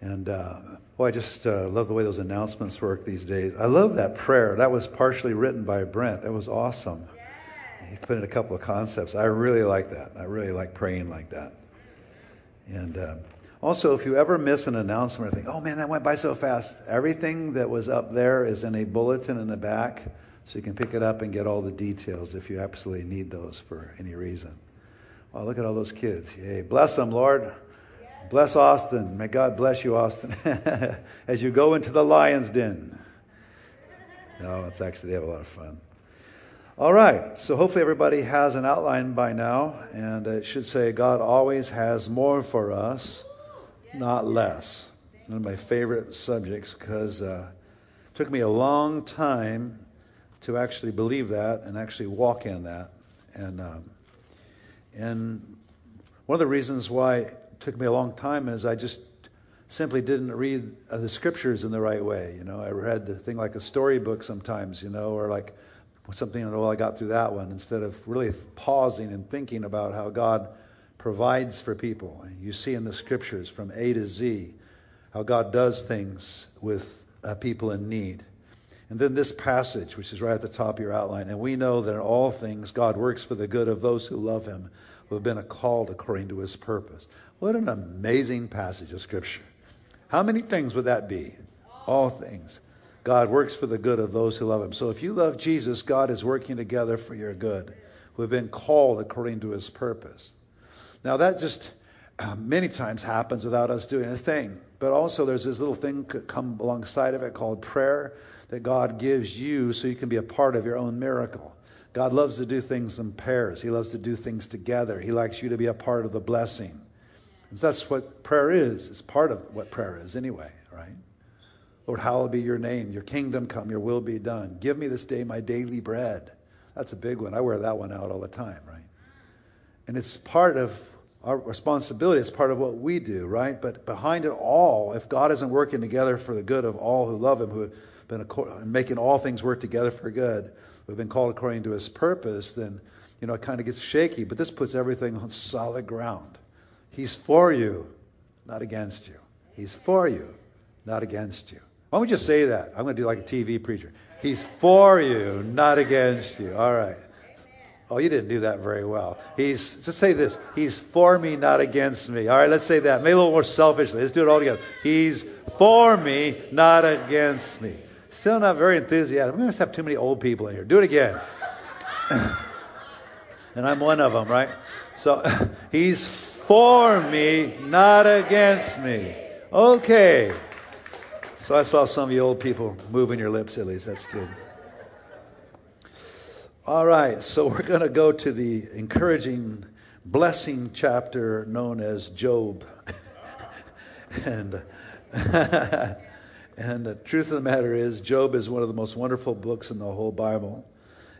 And uh, boy, I just uh, love the way those announcements work these days. I love that prayer. That was partially written by Brent. That was awesome. He put in a couple of concepts. I really like that. I really like praying like that. And uh, also, if you ever miss an announcement or think, oh man, that went by so fast, everything that was up there is in a bulletin in the back, so you can pick it up and get all the details if you absolutely need those for any reason. Oh, look at all those kids. Yay. Bless them, Lord. Bless Austin. May God bless you, Austin, as you go into the lion's den. No, it's actually, they have a lot of fun. All right, so hopefully everybody has an outline by now, and it should say, God always has more for us, not less. One of my favorite subjects because uh, it took me a long time to actually believe that and actually walk in that. And, um, and one of the reasons why took me a long time is I just simply didn't read the scriptures in the right way. You know, I read the thing like a storybook sometimes, you know, or like something, well, I got through that one instead of really pausing and thinking about how God provides for people. You see in the scriptures from A to Z how God does things with uh, people in need. And then this passage, which is right at the top of your outline, and we know that in all things God works for the good of those who love him, who have been called according to his purpose. What an amazing passage of Scripture. How many things would that be? All things. God works for the good of those who love him. So if you love Jesus, God is working together for your good, who have been called according to his purpose. Now that just uh, many times happens without us doing a thing. But also there's this little thing come alongside of it called prayer that God gives you so you can be a part of your own miracle. God loves to do things in pairs. He loves to do things together. He likes you to be a part of the blessing. That's what prayer is. It's part of what prayer is anyway, right? Lord, hallowed be your name. Your kingdom come. Your will be done. Give me this day my daily bread. That's a big one. I wear that one out all the time, right? And it's part of our responsibility. It's part of what we do, right? But behind it all, if God isn't working together for the good of all who love Him, who have been making all things work together for good, who have been called according to His purpose, then you know it kind of gets shaky. But this puts everything on solid ground. He's for you, not against you. He's for you, not against you. Why don't we just say that? I'm going to do like a TV preacher. He's for you, not against you. All right. Oh, you didn't do that very well. He's just say this. He's for me, not against me. All right, let's say that. Maybe a little more selfishly. Let's do it all together. He's for me, not against me. Still not very enthusiastic. We must have too many old people in here. Do it again. and I'm one of them, right? So he's for me, not against me. Okay. So I saw some of you old people moving your lips at least. That's good. All right, so we're going to go to the encouraging blessing chapter known as Job. and and the truth of the matter is Job is one of the most wonderful books in the whole Bible.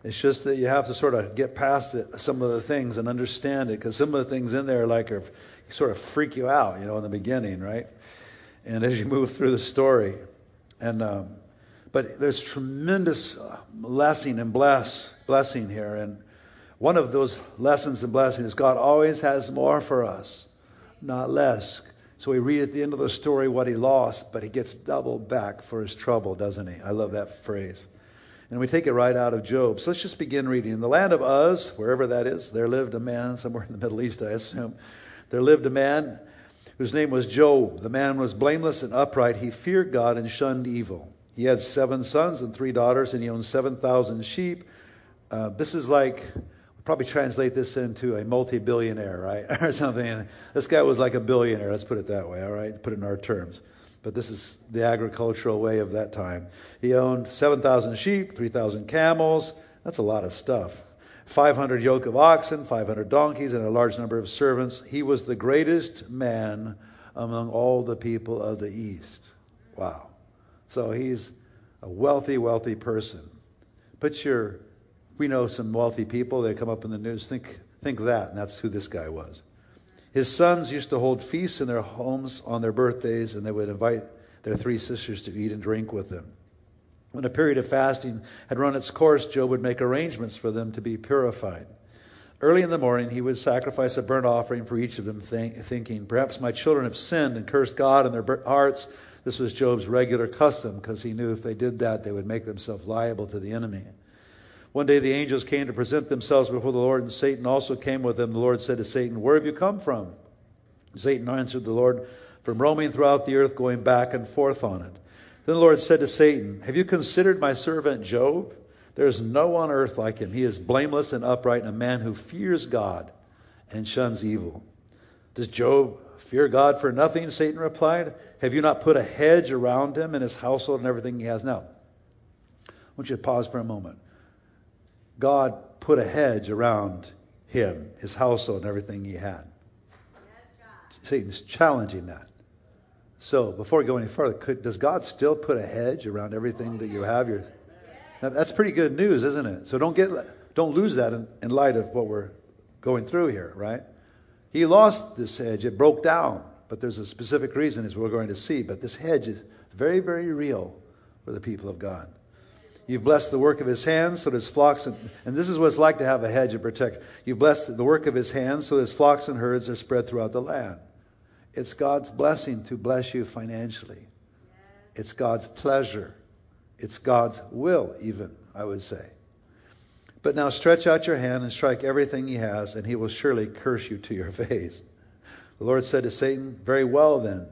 It's just that you have to sort of get past it, some of the things and understand it because some of the things in there like are sort of freak you out, you know, in the beginning, right? and as you move through the story. And um, but there's tremendous uh, blessing and bless blessing here, and one of those lessons and blessings, is God always has more for us, not less. So we read at the end of the story what he lost, but he gets double back for his trouble, doesn't he? I love that phrase. And we take it right out of Job. So let's just begin reading. In the land of Uz, wherever that is, there lived a man, somewhere in the Middle East, I assume. There lived a man whose name was Job. The man was blameless and upright. He feared God and shunned evil. He had seven sons and three daughters, and he owned 7,000 sheep. Uh, this is like, we'll probably translate this into a multi billionaire, right? or something. This guy was like a billionaire, let's put it that way, all right? Put it in our terms. But this is the agricultural way of that time. He owned 7,000 sheep, 3,000 camels. That's a lot of stuff. 500 yoke of oxen, 500 donkeys, and a large number of servants. He was the greatest man among all the people of the East. Wow. So he's a wealthy, wealthy person. Put your, we know some wealthy people, they come up in the news. Think, think that, and that's who this guy was. His sons used to hold feasts in their homes on their birthdays, and they would invite their three sisters to eat and drink with them. When a period of fasting had run its course, Job would make arrangements for them to be purified. Early in the morning, he would sacrifice a burnt offering for each of them, think, thinking, Perhaps my children have sinned and cursed God in their hearts. This was Job's regular custom because he knew if they did that, they would make themselves liable to the enemy. One day the angels came to present themselves before the Lord, and Satan also came with them. The Lord said to Satan, Where have you come from? Satan answered the Lord, From roaming throughout the earth, going back and forth on it. Then the Lord said to Satan, Have you considered my servant Job? There is no one on earth like him. He is blameless and upright, and a man who fears God and shuns evil. Does Job fear God for nothing? Satan replied. Have you not put a hedge around him and his household and everything he has? Now, I want you to pause for a moment. God put a hedge around him, his household, and everything he had. Satan's challenging that. So, before we go any further, could, does God still put a hedge around everything that you have? Your, that's pretty good news, isn't it? So don't get don't lose that in, in light of what we're going through here, right? He lost this hedge; it broke down, but there's a specific reason, as we're going to see. But this hedge is very, very real for the people of God. You've blessed the work of his hands, so his flocks and, and this is what it's like to have a hedge of protection. You've blessed the work of his hands, so his flocks and herds are spread throughout the land. It's God's blessing to bless you financially. It's God's pleasure it's God's will, even, I would say. But now stretch out your hand and strike everything he has, and he will surely curse you to your face. The Lord said to Satan, Very well then,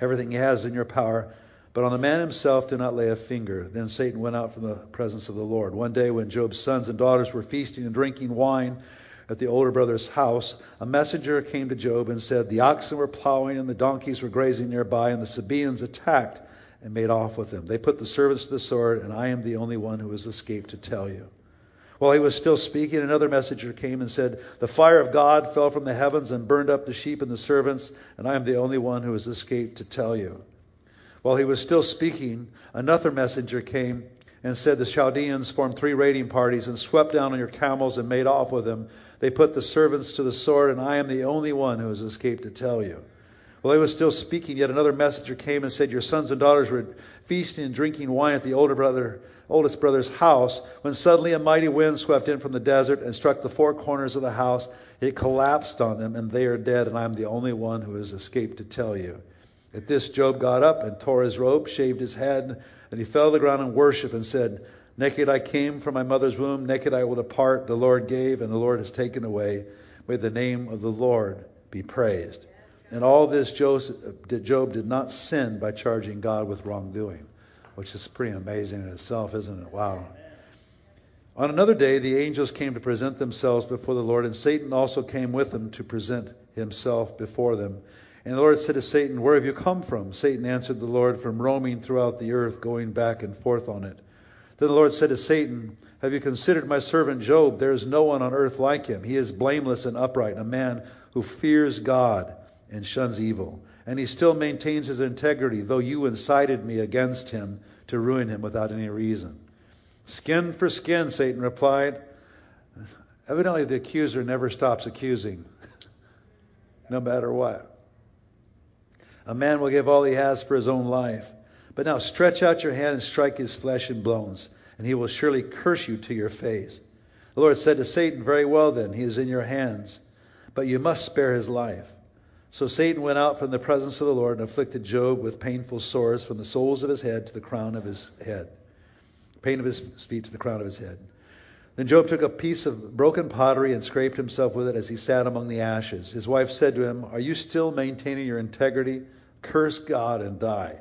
everything he has in your power, but on the man himself do not lay a finger. Then Satan went out from the presence of the Lord. One day, when Job's sons and daughters were feasting and drinking wine at the older brother's house, a messenger came to Job and said, The oxen were plowing and the donkeys were grazing nearby, and the Sabaeans attacked and made off with them. They put the servants to the sword, and I am the only one who has escaped to tell you. While he was still speaking, another messenger came and said, The fire of God fell from the heavens and burned up the sheep and the servants, and I am the only one who has escaped to tell you. While he was still speaking, another messenger came and said, The Chaldeans formed three raiding parties and swept down on your camels and made off with them. They put the servants to the sword, and I am the only one who has escaped to tell you. While he was still speaking, yet another messenger came and said, Your sons and daughters were feasting and drinking wine at the older brother, oldest brother's house, when suddenly a mighty wind swept in from the desert and struck the four corners of the house. It collapsed on them, and they are dead, and I am the only one who has escaped to tell you. At this, Job got up and tore his robe, shaved his head, and he fell to the ground in worship and said, Naked I came from my mother's womb, naked I will depart. The Lord gave, and the Lord has taken away. May the name of the Lord be praised. And all this Job did not sin by charging God with wrongdoing, which is pretty amazing in itself, isn't it? Wow. On another day, the angels came to present themselves before the Lord, and Satan also came with them to present himself before them. And the Lord said to Satan, Where have you come from? Satan answered the Lord, From roaming throughout the earth, going back and forth on it. Then the Lord said to Satan, Have you considered my servant Job? There is no one on earth like him. He is blameless and upright, a man who fears God and shuns evil. And he still maintains his integrity, though you incited me against him to ruin him without any reason. Skin for skin, Satan replied. Evidently, the accuser never stops accusing, no matter what. A man will give all he has for his own life. But now stretch out your hand and strike his flesh and bones, and he will surely curse you to your face. The Lord said to Satan, Very well then, he is in your hands, but you must spare his life. So Satan went out from the presence of the Lord and afflicted Job with painful sores from the soles of his head to the crown of his head, pain of his feet to the crown of his head. Then Job took a piece of broken pottery and scraped himself with it as he sat among the ashes. His wife said to him, Are you still maintaining your integrity? Curse God and die.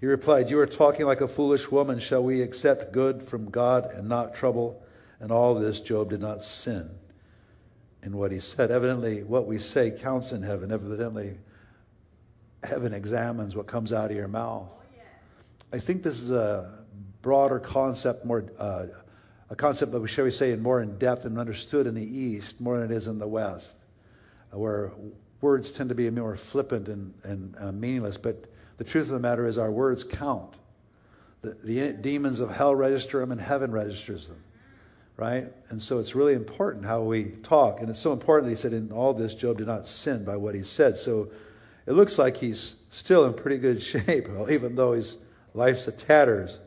He replied, You are talking like a foolish woman. Shall we accept good from God and not trouble? And all this Job did not sin in what he said. Evidently, what we say counts in heaven. Evidently, heaven examines what comes out of your mouth. I think this is a broader concept, more uh, a concept that we shall we say in more in depth and understood in the East more than it is in the West, where words tend to be more flippant and, and uh, meaningless. But the truth of the matter is, our words count. The, the demons of hell register them, and heaven registers them right? And so it's really important how we talk. And it's so important that he said in all this, Job did not sin by what he said. So it looks like he's still in pretty good shape, even though his life's a tatters.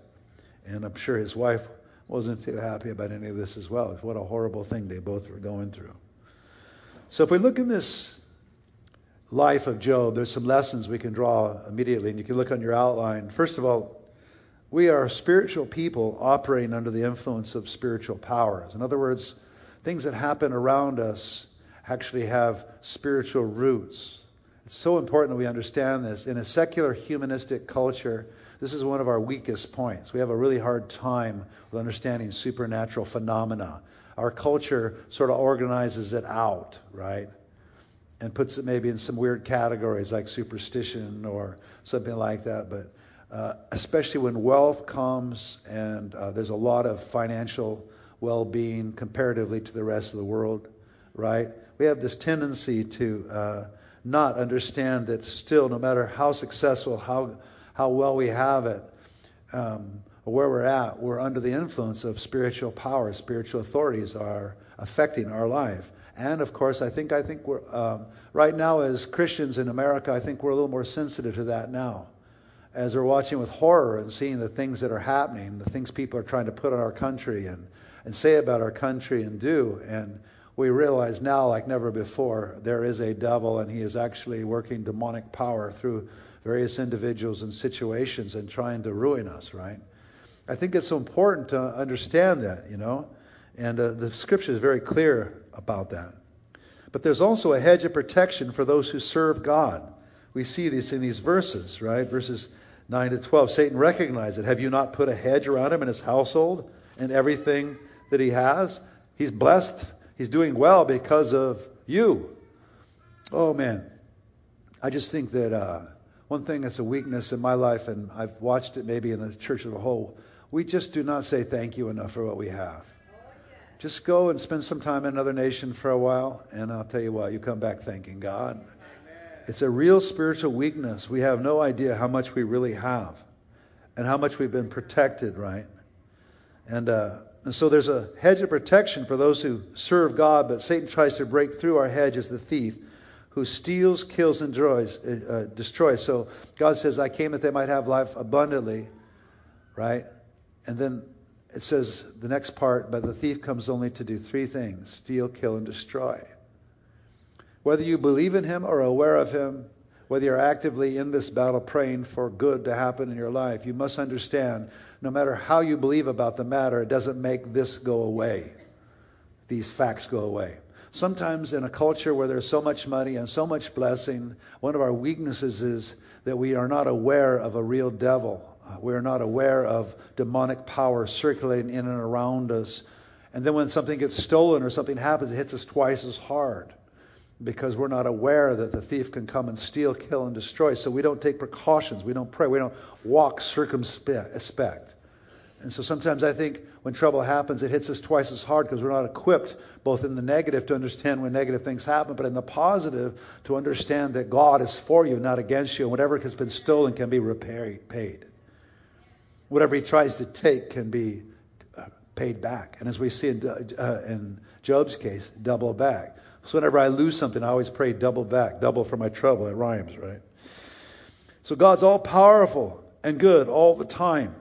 And I'm sure his wife wasn't too happy about any of this as well. What a horrible thing they both were going through. So if we look in this life of Job, there's some lessons we can draw immediately, and you can look on your outline. First of all, we are spiritual people operating under the influence of spiritual powers. In other words, things that happen around us actually have spiritual roots. It's so important that we understand this. In a secular humanistic culture, this is one of our weakest points. We have a really hard time with understanding supernatural phenomena. Our culture sort of organizes it out, right? And puts it maybe in some weird categories like superstition or something like that. But uh, especially when wealth comes and uh, there's a lot of financial well being comparatively to the rest of the world, right? We have this tendency to uh, not understand that still, no matter how successful, how how well we have it, um, where we're at, we're under the influence of spiritual power. Spiritual authorities are affecting our life. And of course, I think I think we're um, right now as Christians in America, I think we're a little more sensitive to that now, as we're watching with horror and seeing the things that are happening, the things people are trying to put on our country and and say about our country and do. And we realize now, like never before, there is a devil, and he is actually working demonic power through various individuals and situations and trying to ruin us, right? I think it's so important to understand that, you know, and uh, the scripture is very clear about that. But there's also a hedge of protection for those who serve God. We see this in these verses, right? Verses 9 to 12. Satan recognized it. Have you not put a hedge around him and his household and everything that he has? He's blessed. He's doing well because of you. Oh, man. I just think that uh, one thing that's a weakness in my life, and I've watched it maybe in the church as a whole, we just do not say thank you enough for what we have. Just go and spend some time in another nation for a while, and I'll tell you what, you come back thanking God. It's a real spiritual weakness. We have no idea how much we really have and how much we've been protected, right? And, uh, and so there's a hedge of protection for those who serve God, but Satan tries to break through our hedge as the thief who steals, kills, and destroys, uh, destroys. So God says, I came that they might have life abundantly, right? And then it says the next part, but the thief comes only to do three things steal, kill, and destroy. Whether you believe in him or are aware of him, whether you're actively in this battle praying for good to happen in your life, you must understand no matter how you believe about the matter, it doesn't make this go away. These facts go away. Sometimes in a culture where there's so much money and so much blessing, one of our weaknesses is that we are not aware of a real devil. Uh, we are not aware of demonic power circulating in and around us. And then when something gets stolen or something happens, it hits us twice as hard because we're not aware that the thief can come and steal, kill, and destroy. So we don't take precautions. We don't pray. We don't walk circumspect. And so sometimes I think when trouble happens, it hits us twice as hard because we're not equipped, both in the negative to understand when negative things happen, but in the positive to understand that God is for you, not against you, and whatever has been stolen can be repaired, paid. Whatever he tries to take can be uh, paid back. And as we see in, uh, in Job's case, double back. So whenever I lose something, I always pray double back, double for my trouble. It rhymes, right? So God's all powerful and good all the time.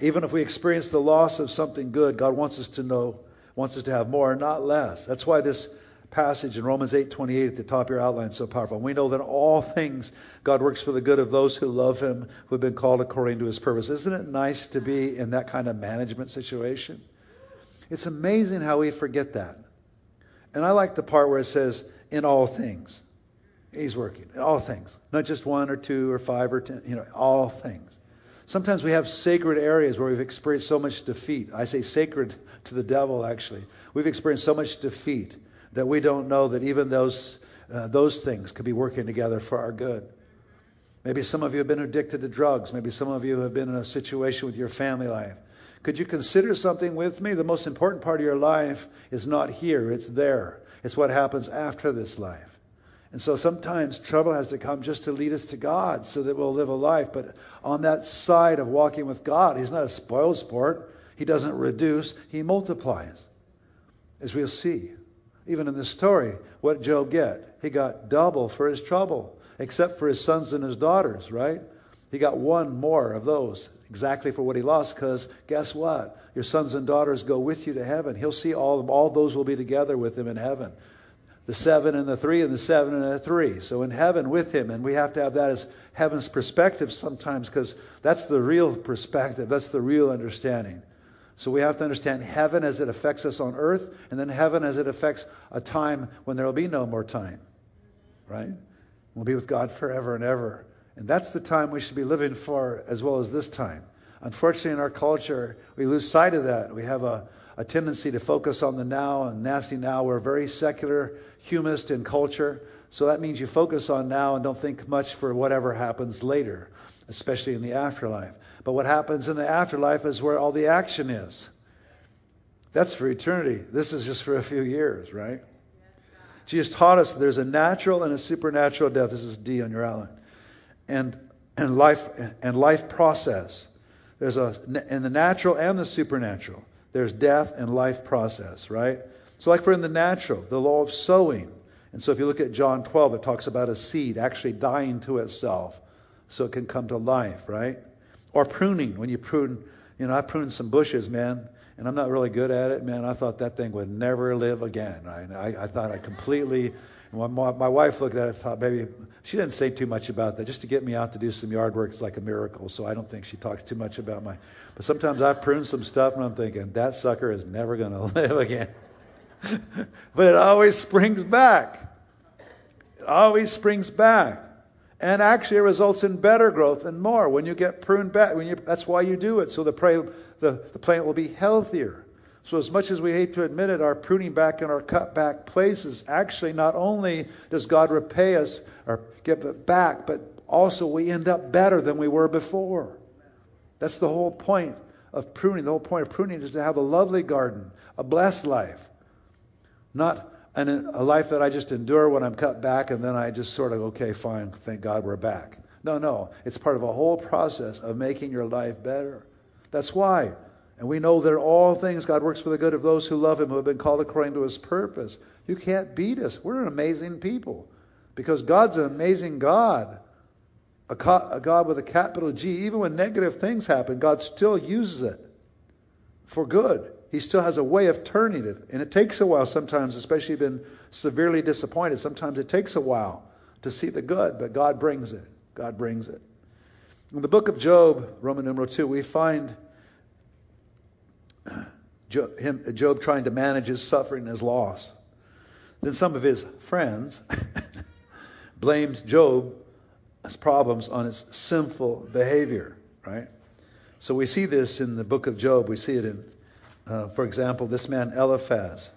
Even if we experience the loss of something good, God wants us to know, wants us to have more, not less. That's why this passage in Romans 8:28 at the top of your outline is so powerful. We know that all things God works for the good of those who love him, who have been called according to his purpose. Isn't it nice to be in that kind of management situation? It's amazing how we forget that. And I like the part where it says in all things. He's working in all things, not just one or two or five or ten, you know, all things. Sometimes we have sacred areas where we've experienced so much defeat. I say sacred to the devil, actually. We've experienced so much defeat that we don't know that even those, uh, those things could be working together for our good. Maybe some of you have been addicted to drugs. Maybe some of you have been in a situation with your family life. Could you consider something with me? The most important part of your life is not here, it's there. It's what happens after this life. And so sometimes trouble has to come just to lead us to God so that we'll live a life. But on that side of walking with God, He's not a spoil sport. He doesn't reduce, He multiplies. As we'll see. Even in this story, what Job get? He got double for his trouble, except for his sons and his daughters, right? He got one more of those exactly for what he lost because guess what? Your sons and daughters go with you to heaven. He'll see all them. all those will be together with him in heaven. The seven and the three and the seven and the three. So in heaven with him, and we have to have that as heaven's perspective sometimes because that's the real perspective. That's the real understanding. So we have to understand heaven as it affects us on earth, and then heaven as it affects a time when there will be no more time. Right? We'll be with God forever and ever. And that's the time we should be living for as well as this time. Unfortunately, in our culture, we lose sight of that. We have a, a tendency to focus on the now and nasty now. We're very secular, humanist in culture. So that means you focus on now and don't think much for whatever happens later, especially in the afterlife. But what happens in the afterlife is where all the action is. That's for eternity. This is just for a few years, right? Jesus taught us there's a natural and a supernatural death. This is D on your outline. And and life and life process. There's a in the natural and the supernatural. There's death and life process, right? So like we're in the natural, the law of sowing. And so if you look at John 12, it talks about a seed actually dying to itself so it can come to life, right? Or pruning, when you prune, you know, I pruned some bushes, man, and I'm not really good at it, man. I thought that thing would never live again. Right? I, I thought I completely. My, my wife looked at it, thought maybe she didn't say too much about that. Just to get me out to do some yard work is like a miracle. So I don't think she talks too much about my. But sometimes I prune some stuff and I'm thinking that sucker is never going to live again. but it always springs back. It always springs back and actually it results in better growth and more when you get pruned back. When you, that's why you do it, so the, prey, the, the plant will be healthier. So as much as we hate to admit it, our pruning back and our cut back places, actually not only does God repay us or give it back, but also we end up better than we were before. That's the whole point of pruning. The whole point of pruning is to have a lovely garden, a blessed life, not and a life that I just endure when I'm cut back and then I just sort of, okay, fine, thank God we're back. No, no. It's part of a whole process of making your life better. That's why. And we know that all things God works for the good of those who love Him, who have been called according to His purpose. You can't beat us. We're an amazing people because God's an amazing God. A, a God with a capital G. Even when negative things happen, God still uses it for good. He still has a way of turning it. And it takes a while sometimes, especially been severely disappointed. Sometimes it takes a while to see the good, but God brings it. God brings it. In the book of Job, Roman numeral 2, we find Job, Job trying to manage his suffering and his loss. Then some of his friends blamed Job's problems on his sinful behavior, right? So we see this in the book of Job. We see it in uh, for example, this man Eliphaz.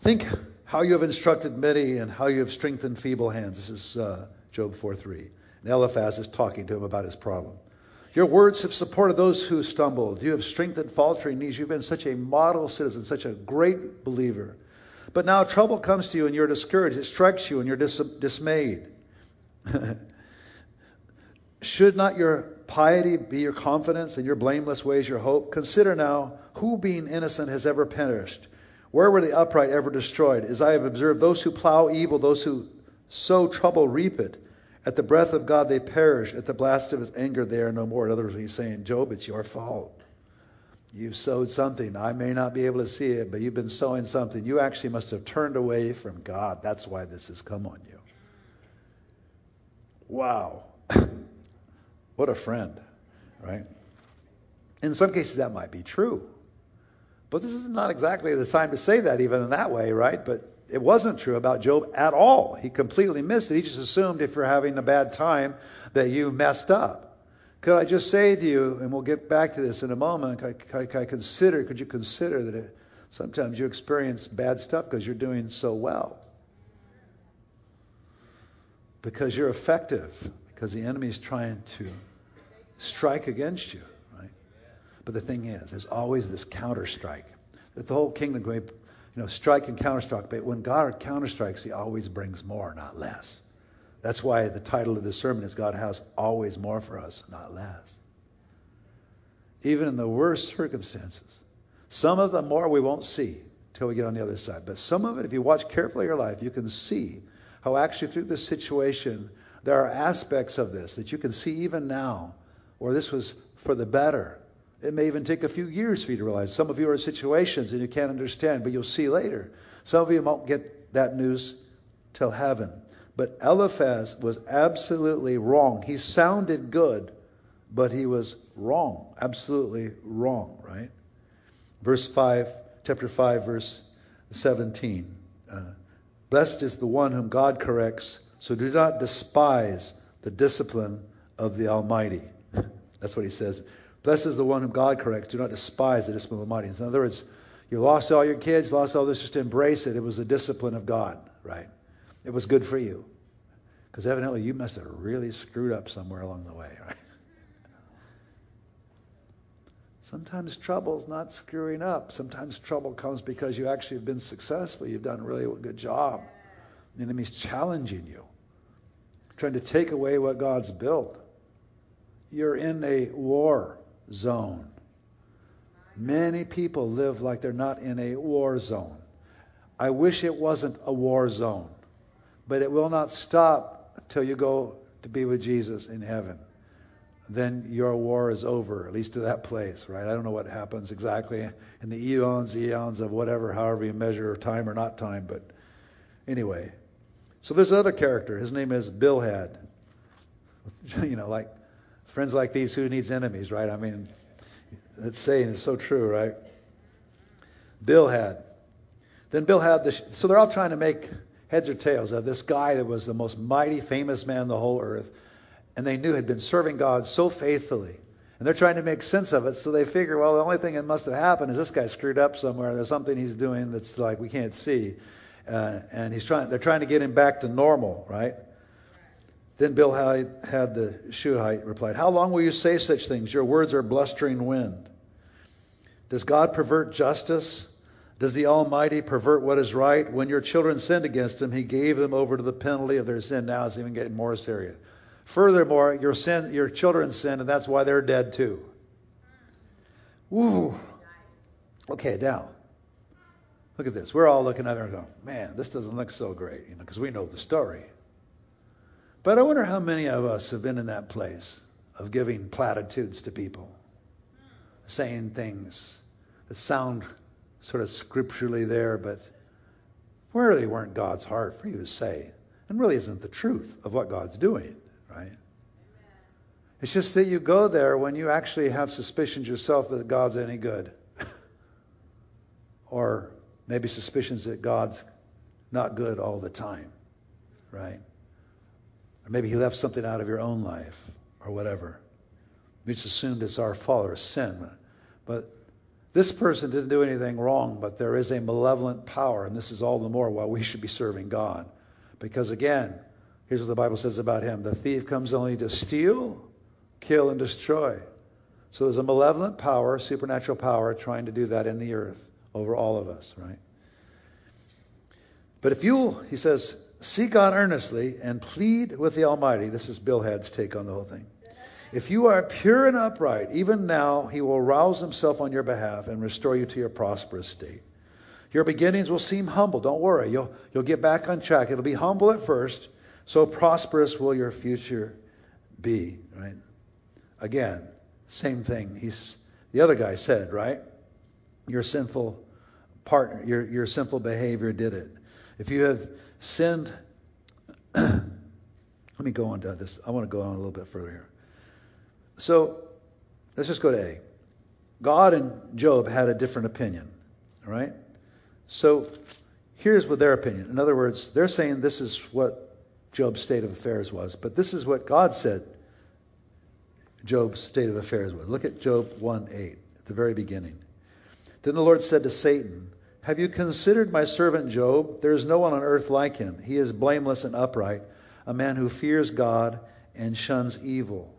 Think how you have instructed many and how you have strengthened feeble hands. This is uh, Job 4:3. And Eliphaz is talking to him about his problem. Your words have supported those who stumbled. You have strengthened faltering knees. You've been such a model citizen, such a great believer. But now trouble comes to you and you're discouraged. It strikes you and you're dis- dismayed. Should not your piety be your confidence, and your blameless ways your hope. Consider now who, being innocent, has ever perished. Where were the upright ever destroyed? As I have observed, those who plow evil, those who sow trouble, reap it. At the breath of God they perish. At the blast of his anger they are no more. In other words, he's saying, Job, it's your fault. You've sowed something. I may not be able to see it, but you've been sowing something. You actually must have turned away from God. That's why this has come on you. Wow. What a friend, right? In some cases, that might be true. But this is not exactly the time to say that, even in that way, right? But it wasn't true about Job at all. He completely missed it. He just assumed if you're having a bad time that you messed up. Could I just say to you, and we'll get back to this in a moment, could I, could I consider, could you consider that it, sometimes you experience bad stuff because you're doing so well? Because you're effective because the enemy is trying to strike against you, right? But the thing is, there's always this counter strike. That the whole kingdom you know, strike and counterstrike. But when God counterstrikes, He always brings more, not less. That's why the title of this sermon is God has always more for us, not less. Even in the worst circumstances. Some of the more we won't see till we get on the other side. But some of it, if you watch carefully your life, you can see how actually through this situation there are aspects of this that you can see even now, or this was for the better. It may even take a few years for you to realize. Some of you are in situations and you can't understand, but you'll see later. Some of you won't get that news till heaven. But Eliphaz was absolutely wrong. He sounded good, but he was wrong. Absolutely wrong, right? Verse 5, chapter 5, verse 17. Uh, Blessed is the one whom God corrects, so do not despise the discipline of the Almighty. That's what he says. Blessed is the one whom God corrects. Do not despise the discipline of the Almighty. In other words, you lost all your kids, lost all this, just embrace it. It was a discipline of God, right? It was good for you. Because evidently you must have really screwed up somewhere along the way, right? Sometimes trouble's not screwing up. Sometimes trouble comes because you actually have been successful. You've done really a really good job. The enemy's challenging you, trying to take away what God's built. You're in a war zone. Many people live like they're not in a war zone. I wish it wasn't a war zone, but it will not stop until you go to be with Jesus in heaven then your war is over, at least to that place, right? I don't know what happens exactly in the eons, eons of whatever, however you measure time or not time, but anyway. So there's another character. His name is Bildad. You know, like friends like these, who needs enemies, right? I mean, that saying is so true, right? Bildad. Then Bildad, the, so they're all trying to make heads or tails of this guy that was the most mighty, famous man the whole earth and they knew had been serving God so faithfully. And they're trying to make sense of it, so they figure, well, the only thing that must have happened is this guy screwed up somewhere. There's something he's doing that's like we can't see, uh, and he's trying. They're trying to get him back to normal, right? Then Bildad the Shuhite replied, "How long will you say such things? Your words are blustering wind. Does God pervert justice? Does the Almighty pervert what is right? When your children sinned against Him, He gave them over to the penalty of their sin. Now it's even getting more serious." Furthermore, your sin, your children sin, and that's why they're dead too. Woo. Okay, now look at this. We're all looking at it and going, "Man, this doesn't look so great," you know, because we know the story. But I wonder how many of us have been in that place of giving platitudes to people, saying things that sound sort of scripturally there, but really weren't God's heart for you to say, and really isn't the truth of what God's doing right? It's just that you go there when you actually have suspicions yourself that God's any good. or maybe suspicions that God's not good all the time, right? Or maybe He left something out of your own life or whatever. We just assumed it's our fault or sin. But this person didn't do anything wrong, but there is a malevolent power, and this is all the more why we should be serving God. Because again, Here's what the Bible says about him the thief comes only to steal, kill, and destroy. So there's a malevolent power, supernatural power, trying to do that in the earth over all of us, right? But if you, he says, seek God earnestly and plead with the Almighty, this is Bildad's take on the whole thing. If you are pure and upright, even now he will rouse himself on your behalf and restore you to your prosperous state. Your beginnings will seem humble. Don't worry. You'll, you'll get back on track. It'll be humble at first, so prosperous will your future be, right? Again, same thing. He's the other guy said, right? Your sinful partner, your your sinful behavior did it. If you have sinned, let me go on to this. I want to go on a little bit further here. So let's just go to A. God and Job had a different opinion, all right? So here's what their opinion. In other words, they're saying this is what Job's state of affairs was. But this is what God said Job's state of affairs was. Look at Job 1 8, at the very beginning. Then the Lord said to Satan, Have you considered my servant Job? There is no one on earth like him. He is blameless and upright, a man who fears God and shuns evil.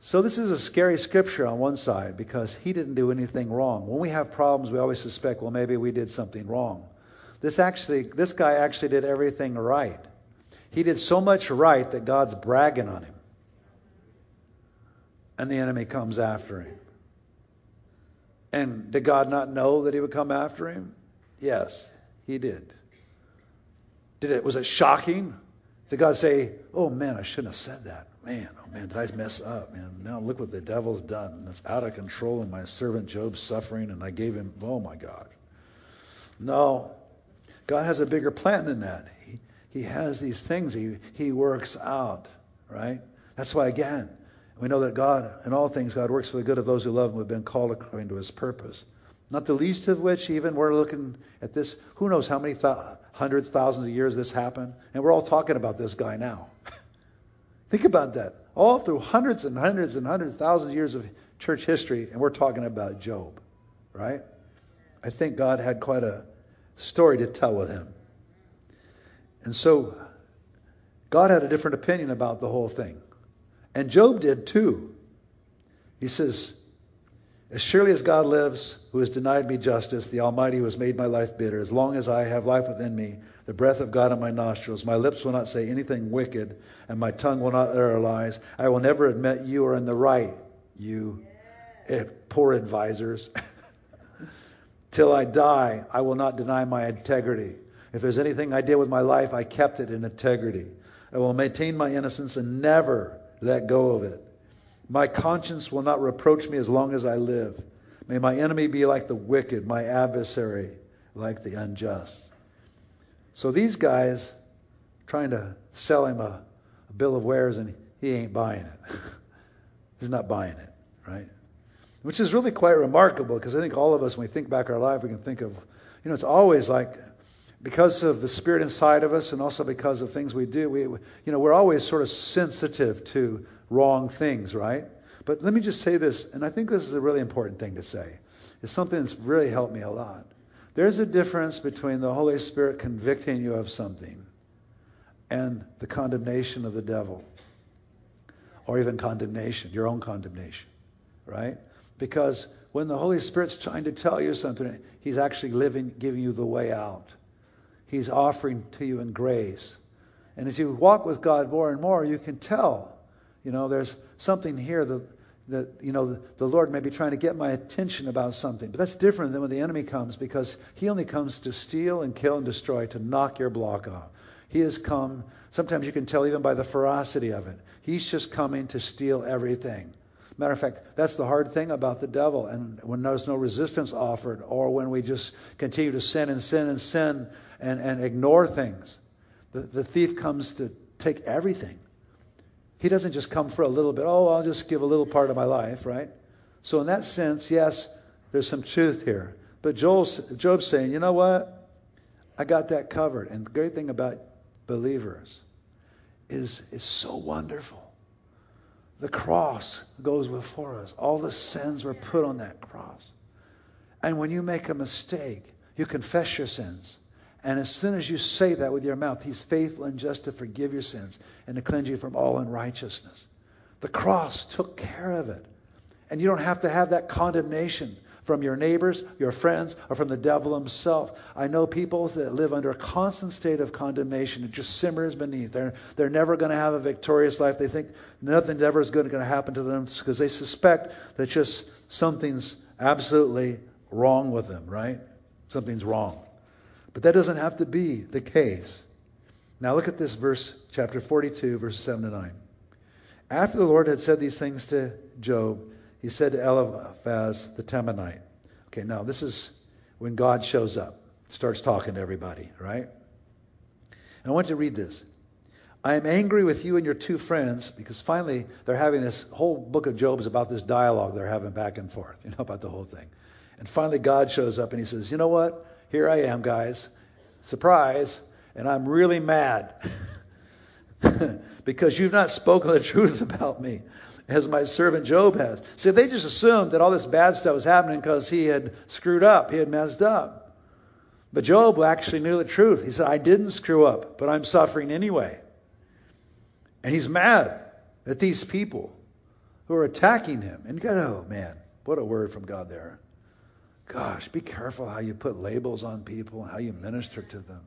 So this is a scary scripture on one side because he didn't do anything wrong. When we have problems, we always suspect, well, maybe we did something wrong. This actually, this guy actually did everything right. He did so much right that God's bragging on him. And the enemy comes after him. And did God not know that he would come after him? Yes, he did. Did it was it shocking? Did God say, oh man, I shouldn't have said that? Man, oh man, did I mess up? Man, now look what the devil's done. It's out of control and my servant Job's suffering and I gave him, oh my God. No. God has a bigger plan than that. He, he has these things he, he works out, right? That's why, again, we know that God, in all things, God works for the good of those who love him who have been called according to his purpose. Not the least of which, even we're looking at this, who knows how many th- hundreds, thousands of years this happened? And we're all talking about this guy now. Think about that. All through hundreds and hundreds and hundreds, thousands of years of church history, and we're talking about Job, right? I think God had quite a story to tell with him. And so, God had a different opinion about the whole thing. And Job did too. He says, As surely as God lives, who has denied me justice, the Almighty who has made my life bitter, as long as I have life within me, the breath of God in my nostrils, my lips will not say anything wicked, and my tongue will not utter lies. I will never admit you are in the right, you eh, poor advisors. Till I die, I will not deny my integrity. If there's anything I did with my life, I kept it in integrity. I will maintain my innocence and never let go of it. My conscience will not reproach me as long as I live. May my enemy be like the wicked, my adversary like the unjust. So these guys trying to sell him a, a bill of wares and he ain't buying it. He's not buying it, right? Which is really quite remarkable because I think all of us, when we think back our life, we can think of, you know, it's always like because of the spirit inside of us and also because of things we do, we, you know, we're always sort of sensitive to wrong things, right? But let me just say this, and I think this is a really important thing to say. It's something that's really helped me a lot. There's a difference between the Holy Spirit convicting you of something and the condemnation of the devil, or even condemnation, your own condemnation, right? Because when the Holy Spirit's trying to tell you something, He's actually living, giving you the way out. He's offering to you in grace. And as you walk with God more and more, you can tell, you know, there's something here that that you know the, the Lord may be trying to get my attention about something. But that's different than when the enemy comes because he only comes to steal and kill and destroy, to knock your block off. He has come, sometimes you can tell even by the ferocity of it. He's just coming to steal everything. Matter of fact, that's the hard thing about the devil. And when there's no resistance offered, or when we just continue to sin and sin and sin and, and ignore things, the, the thief comes to take everything. He doesn't just come for a little bit, oh, I'll just give a little part of my life, right? So, in that sense, yes, there's some truth here. But Joel's, Job's saying, you know what? I got that covered. And the great thing about believers is, is so wonderful. The cross goes before us. All the sins were put on that cross. And when you make a mistake, you confess your sins. And as soon as you say that with your mouth, He's faithful and just to forgive your sins and to cleanse you from all unrighteousness. The cross took care of it. And you don't have to have that condemnation from your neighbors, your friends, or from the devil himself. I know people that live under a constant state of condemnation. It just simmers beneath. They're, they're never going to have a victorious life. They think nothing ever is going to happen to them because they suspect that just something's absolutely wrong with them, right? Something's wrong. But that doesn't have to be the case. Now look at this verse, chapter 42, verses 7 to 9. After the Lord had said these things to Job, he said to Eliphaz the Temanite. Okay, now this is when God shows up, starts talking to everybody, right? And I want you to read this. I am angry with you and your two friends because finally they're having this whole book of Job's about this dialogue they're having back and forth, you know, about the whole thing. And finally God shows up and he says, You know what? here I am, guys. Surprise. And I'm really mad because you've not spoken the truth about me as my servant Job has. See, they just assumed that all this bad stuff was happening because he had screwed up, he had messed up. But Job actually knew the truth. He said, I didn't screw up, but I'm suffering anyway. And he's mad at these people who are attacking him. And oh man, what a word from God there. Gosh, be careful how you put labels on people and how you minister to them.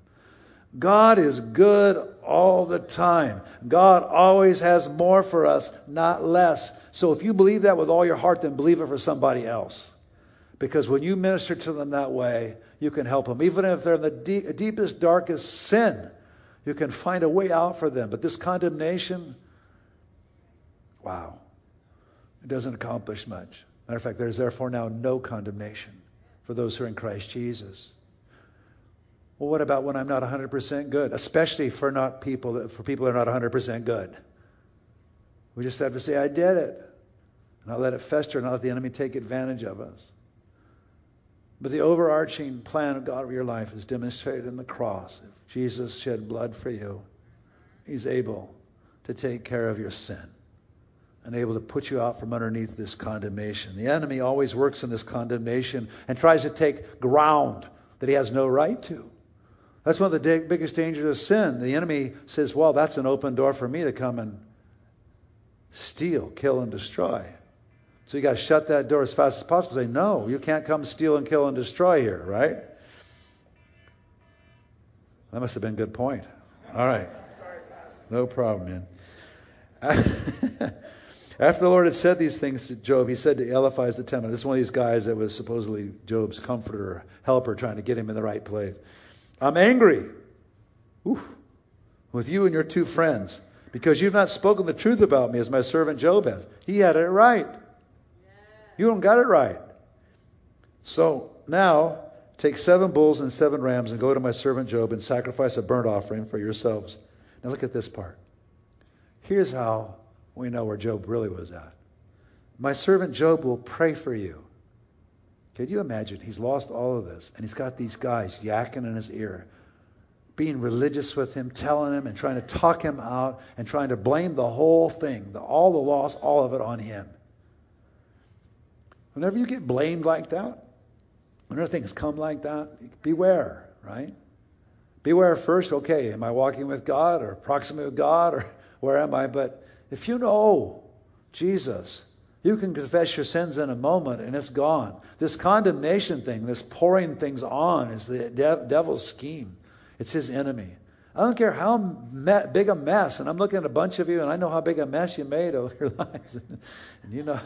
God is good all the time. God always has more for us, not less. So if you believe that with all your heart, then believe it for somebody else. Because when you minister to them that way, you can help them. Even if they're in the deep, deepest, darkest sin, You can find a way out for them. But this condemnation, wow, it doesn't accomplish much. Matter of fact, there's therefore now no condemnation for those who are in Christ Jesus. Well, what about when I'm not 100% good? Especially for not people that, for people that are not 100% good. We just have to say, I did it. And not let it fester, not let the enemy take advantage of us. But the overarching plan of God for your life is demonstrated in the cross. If Jesus shed blood for you, He's able to take care of your sin and able to put you out from underneath this condemnation. The enemy always works in this condemnation and tries to take ground that he has no right to. That's one of the biggest dangers of sin. The enemy says, well, that's an open door for me to come and steal, kill, and destroy. So you got to shut that door as fast as possible. Say, no, you can't come steal and kill and destroy here, right? That must have been a good point. All right. No problem, man. After the Lord had said these things to Job, he said to Eliphaz the Teman, this is one of these guys that was supposedly Job's comforter, helper, trying to get him in the right place. I'm angry Oof, with you and your two friends because you've not spoken the truth about me as my servant Job has. He had it right. You don't got it right. So now take seven bulls and seven rams and go to my servant Job and sacrifice a burnt offering for yourselves. Now look at this part. Here's how we know where Job really was at. My servant Job will pray for you. Could you imagine? He's lost all of this, and he's got these guys yakking in his ear, being religious with him, telling him and trying to talk him out and trying to blame the whole thing, the, all the loss, all of it on him. Whenever you get blamed like that, whenever things come like that, beware, right? Beware first, okay, am I walking with God or proximate with God or where am I? But if you know Jesus, you can confess your sins in a moment and it's gone. This condemnation thing, this pouring things on, is the de- devil's scheme. It's his enemy. I don't care how me- big a mess, and I'm looking at a bunch of you, and I know how big a mess you made over your lives. and you know,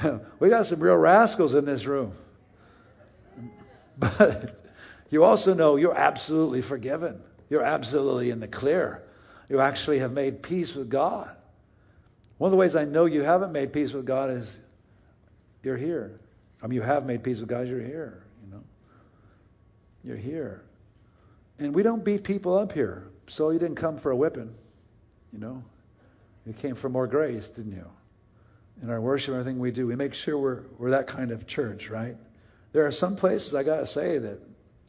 we got some real rascals in this room. But you also know you're absolutely forgiven. You're absolutely in the clear you actually have made peace with God. One of the ways I know you haven't made peace with God is you're here. I mean, you have made peace with God, you're here, you know. You're here. And we don't beat people up here. So you didn't come for a whipping, you know. You came for more grace, didn't you? In our worship, everything we do, we make sure we're, we're that kind of church, right? There are some places, I got to say, that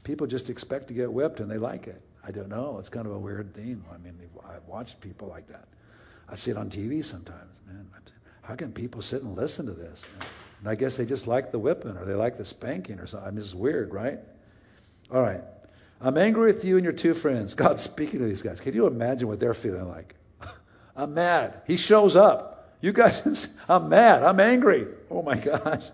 people just expect to get whipped and they like it. I don't know. It's kind of a weird thing. I mean, I've watched people like that. I see it on TV sometimes. Man, how can people sit and listen to this? And I guess they just like the whipping or they like the spanking or something. I mean, it's weird, right? All right. I'm angry with you and your two friends. God's speaking to these guys. Can you imagine what they're feeling like? I'm mad. He shows up. You guys, I'm mad. I'm angry. Oh my gosh.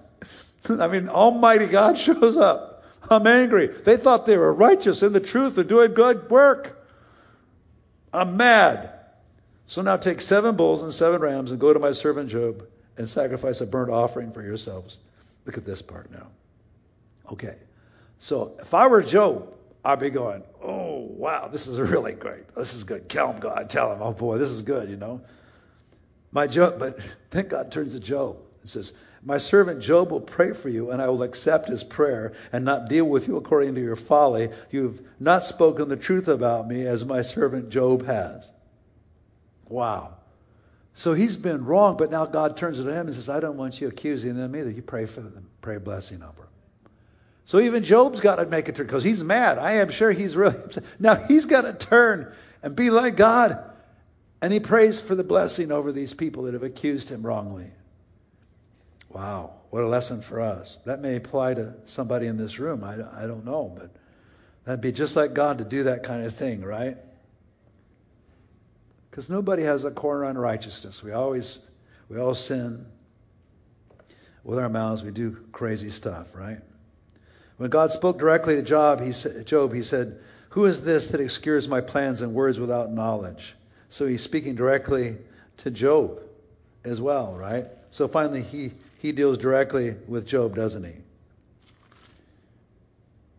I mean, Almighty God shows up. I'm angry. They thought they were righteous in the truth and doing good work. I'm mad. So now take seven bulls and seven rams and go to my servant Job and sacrifice a burnt offering for yourselves. Look at this part now. Okay. So if I were Job, I'd be going, oh, wow, this is really great. This is good. Tell him, God. Tell him, oh, boy, this is good, you know. My Job, but then God turns to Job and says, my servant Job will pray for you, and I will accept his prayer and not deal with you according to your folly. You've not spoken the truth about me as my servant Job has. Wow. So he's been wrong, but now God turns to him and says, I don't want you accusing them either. You pray for them, pray a blessing over them. So even Job's got to make a turn because he's mad. I am sure he's really upset. Now he's got to turn and be like God. And he prays for the blessing over these people that have accused him wrongly. Wow, what a lesson for us. That may apply to somebody in this room. I, I don't know, but that'd be just like God to do that kind of thing, right? Because nobody has a corner on righteousness. We always, we all sin with our mouths. We do crazy stuff, right? When God spoke directly to Job, he said, Job, he said, "Who is this that obscures my plans and words without knowledge?" So he's speaking directly to Job as well, right? So finally, he he deals directly with Job, doesn't he?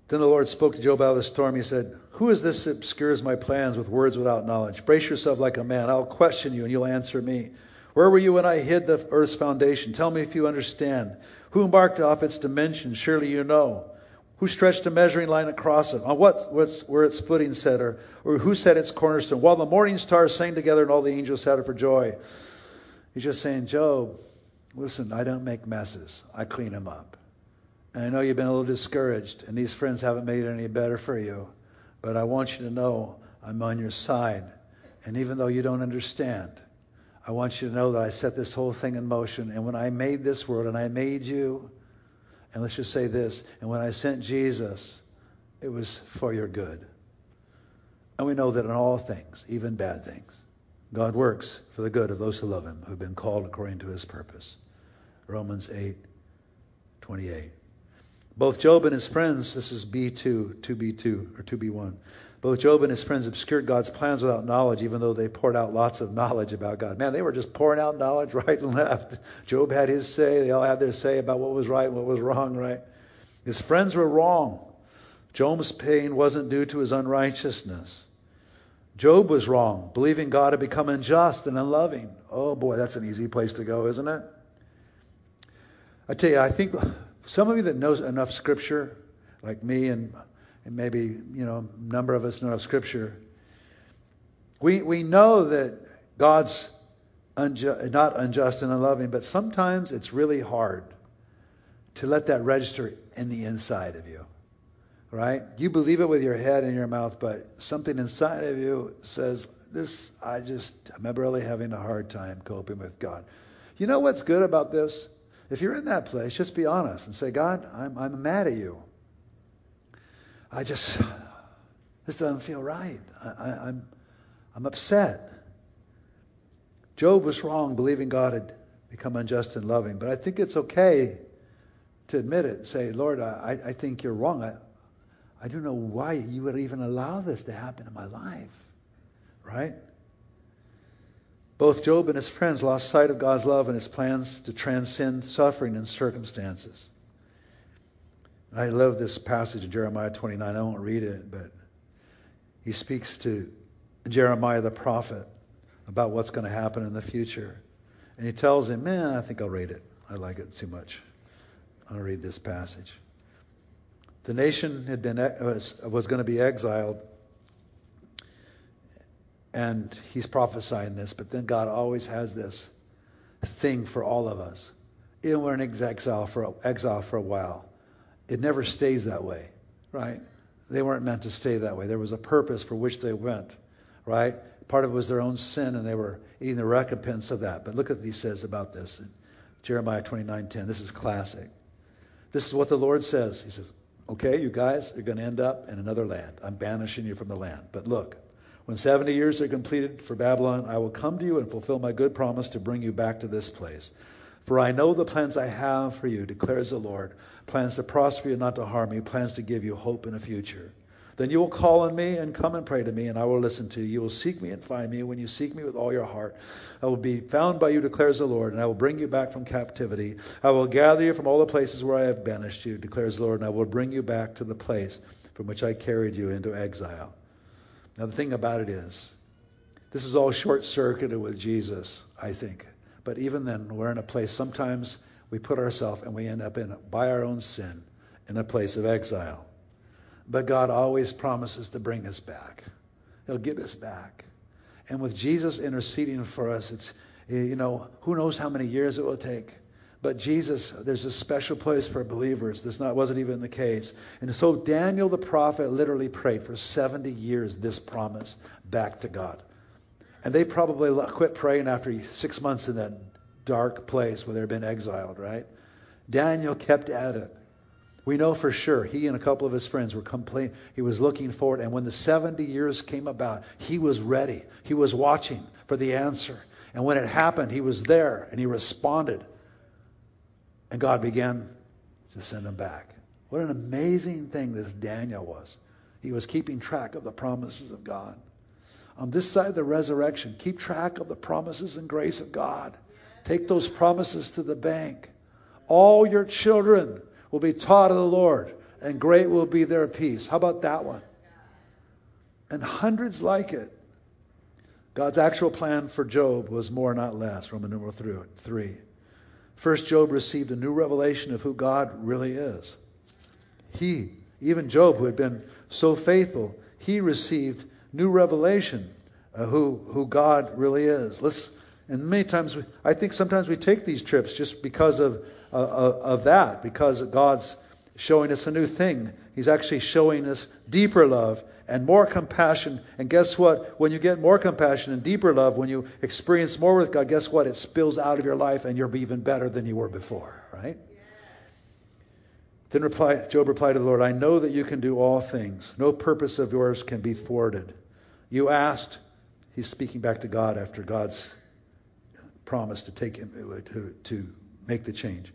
Then the Lord spoke to Job out of the storm. He said, Who is this that obscures my plans with words without knowledge? Brace yourself like a man. I'll question you and you'll answer me. Where were you when I hid the earth's foundation? Tell me if you understand. Who marked off its dimensions? Surely you know. Who stretched a measuring line across it? On what what's, where its footing set, or, or who set its cornerstone? While the morning stars sang together and all the angels shouted for joy. He's just saying, Job, listen, I don't make messes. I clean them up. And I know you've been a little discouraged, and these friends haven't made it any better for you. But I want you to know I'm on your side. And even though you don't understand, I want you to know that I set this whole thing in motion. And when I made this world and I made you, and let's just say this, and when I sent Jesus, it was for your good. And we know that in all things, even bad things, God works for the good of those who love him, who've been called according to his purpose. Romans 8, 28. Both Job and his friends, this is B2, 2B2, or 2B1. Both Job and his friends obscured God's plans without knowledge, even though they poured out lots of knowledge about God. Man, they were just pouring out knowledge right and left. Job had his say. They all had their say about what was right and what was wrong, right? His friends were wrong. Job's pain wasn't due to his unrighteousness. Job was wrong, believing God had become unjust and unloving. Oh boy, that's an easy place to go, isn't it? I tell you, I think some of you that knows enough scripture, like me and and maybe you know a number of us know of Scripture. We we know that God's unju- not unjust and unloving, but sometimes it's really hard to let that register in the inside of you. Right? You believe it with your head and your mouth, but something inside of you says, "This I just I'm really having a hard time coping with God." You know what's good about this? If you're in that place, just be honest and say, God, I'm, I'm mad at you. I just, this doesn't feel right. I, I, I'm, I'm upset. Job was wrong, believing God had become unjust and loving. But I think it's okay to admit it and say, Lord, I, I think you're wrong. I, I don't know why you would even allow this to happen in my life. Right? Both Job and his friends lost sight of God's love and his plans to transcend suffering and circumstances. I love this passage in Jeremiah 29. I won't read it, but he speaks to Jeremiah the prophet about what's going to happen in the future. And he tells him, man, I think I'll read it. I like it too much. I'll read this passage. The nation had been uh, was, was going to be exiled, and he's prophesying this. But then God always has this thing for all of us. Even we're in exile for exile for a while, it never stays that way, right? They weren't meant to stay that way. There was a purpose for which they went, right? Part of it was their own sin, and they were eating the recompense of that. But look at what he says about this in Jeremiah 29:10. This is classic. This is what the Lord says. He says, "Okay, you guys you're going to end up in another land. I'm banishing you from the land. But look, when 70 years are completed for Babylon, I will come to you and fulfill my good promise to bring you back to this place." For I know the plans I have for you, declares the Lord plans to prosper you, not to harm you, plans to give you hope in a future. Then you will call on me and come and pray to me, and I will listen to you. You will seek me and find me when you seek me with all your heart. I will be found by you, declares the Lord, and I will bring you back from captivity. I will gather you from all the places where I have banished you, declares the Lord, and I will bring you back to the place from which I carried you into exile. Now, the thing about it is, this is all short circuited with Jesus, I think. But even then, we're in a place, sometimes we put ourselves and we end up in, by our own sin, in a place of exile. But God always promises to bring us back. He'll get us back. And with Jesus interceding for us, it's, you know, who knows how many years it will take. But Jesus, there's a special place for believers. This not, wasn't even the case. And so Daniel the prophet literally prayed for 70 years this promise back to God. And they probably quit praying after six months in that dark place where they'd been exiled, right? Daniel kept at it. We know for sure he and a couple of his friends were complaining. He was looking forward. And when the 70 years came about, he was ready. He was watching for the answer. And when it happened, he was there and he responded. And God began to send him back. What an amazing thing this Daniel was. He was keeping track of the promises of God on this side of the resurrection, keep track of the promises and grace of God. Take those promises to the bank. All your children will be taught of the Lord. and great will be their peace. How about that one? And hundreds like it. God's actual plan for Job was more, not less. Roman numeral three. First, Job received a new revelation of who God really is. He, even Job, who had been so faithful, he received new revelation of who, who God really is. Let's, and many times, we, I think sometimes we take these trips just because of, uh, of that, because God's showing us a new thing. He's actually showing us deeper love and more compassion. And guess what? When you get more compassion and deeper love, when you experience more with God, guess what? It spills out of your life and you're even better than you were before, right? Then reply, Job replied to the Lord, I know that you can do all things. No purpose of yours can be thwarted. You asked, he's speaking back to God after God's promise to take him to, to make the change.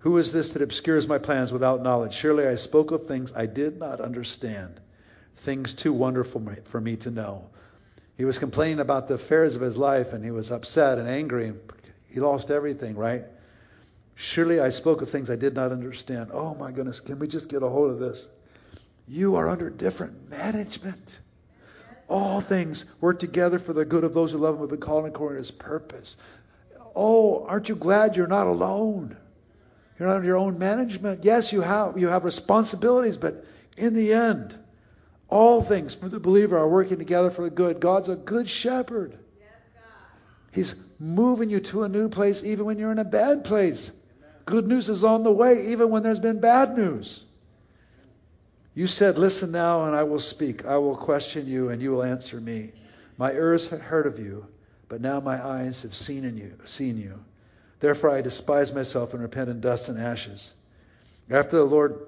Who is this that obscures my plans without knowledge? Surely I spoke of things I did not understand things too wonderful for me to know. He was complaining about the affairs of his life and he was upset and angry and he lost everything, right? Surely I spoke of things I did not understand. Oh my goodness, can we just get a hold of this? You are under different management. All things work together for the good of those who love him have been called according to his purpose. Oh, aren't you glad you're not alone? You're not under your own management. Yes, you have you have responsibilities, but in the end, all things for the believer are working together for the good. God's a good shepherd. He's moving you to a new place even when you're in a bad place. Good news is on the way even when there's been bad news. You said, Listen now, and I will speak. I will question you, and you will answer me. My ears had heard of you, but now my eyes have seen in you, seen you. Therefore I despise myself and repent in dust and ashes. After the Lord,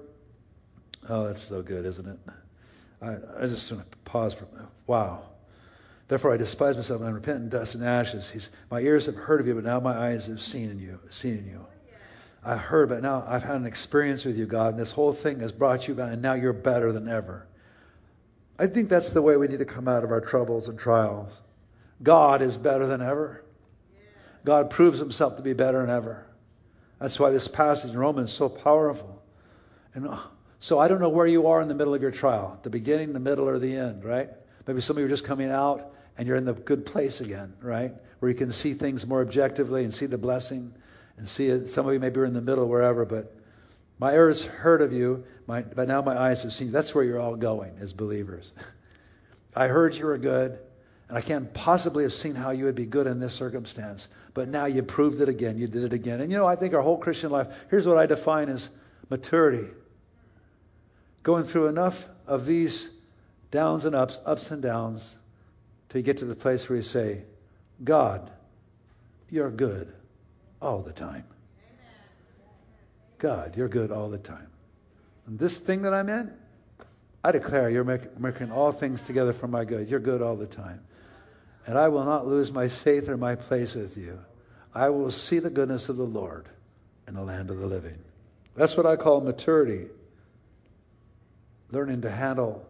oh, that's so good, isn't it? I, I just want to pause for a minute. wow. Therefore I despise myself and I repent in dust and ashes. He's, my ears have heard of you, but now my eyes have seen in you, seen in you. I heard, but now I've had an experience with you, God, and this whole thing has brought you back, and now you're better than ever. I think that's the way we need to come out of our troubles and trials. God is better than ever. God proves himself to be better than ever. That's why this passage in Romans is so powerful. And uh, so I don't know where you are in the middle of your trial, the beginning, the middle, or the end, right? Maybe some of you are just coming out and you're in the good place again, right? Where you can see things more objectively and see the blessing and see it. Some of you maybe are in the middle, wherever, but my ears heard of you, my, but now my eyes have seen you. That's where you're all going as believers. I heard you were good, and I can't possibly have seen how you would be good in this circumstance. But now you proved it again. You did it again. And you know, I think our whole Christian life, here's what I define as maturity going through enough of these downs and ups, ups and downs, till you get to the place where you say, God, you're good all the time. God, you're good all the time. And this thing that I'm in, I declare you're making all things together for my good. You're good all the time. And I will not lose my faith or my place with you. I will see the goodness of the Lord in the land of the living. That's what I call maturity learning to handle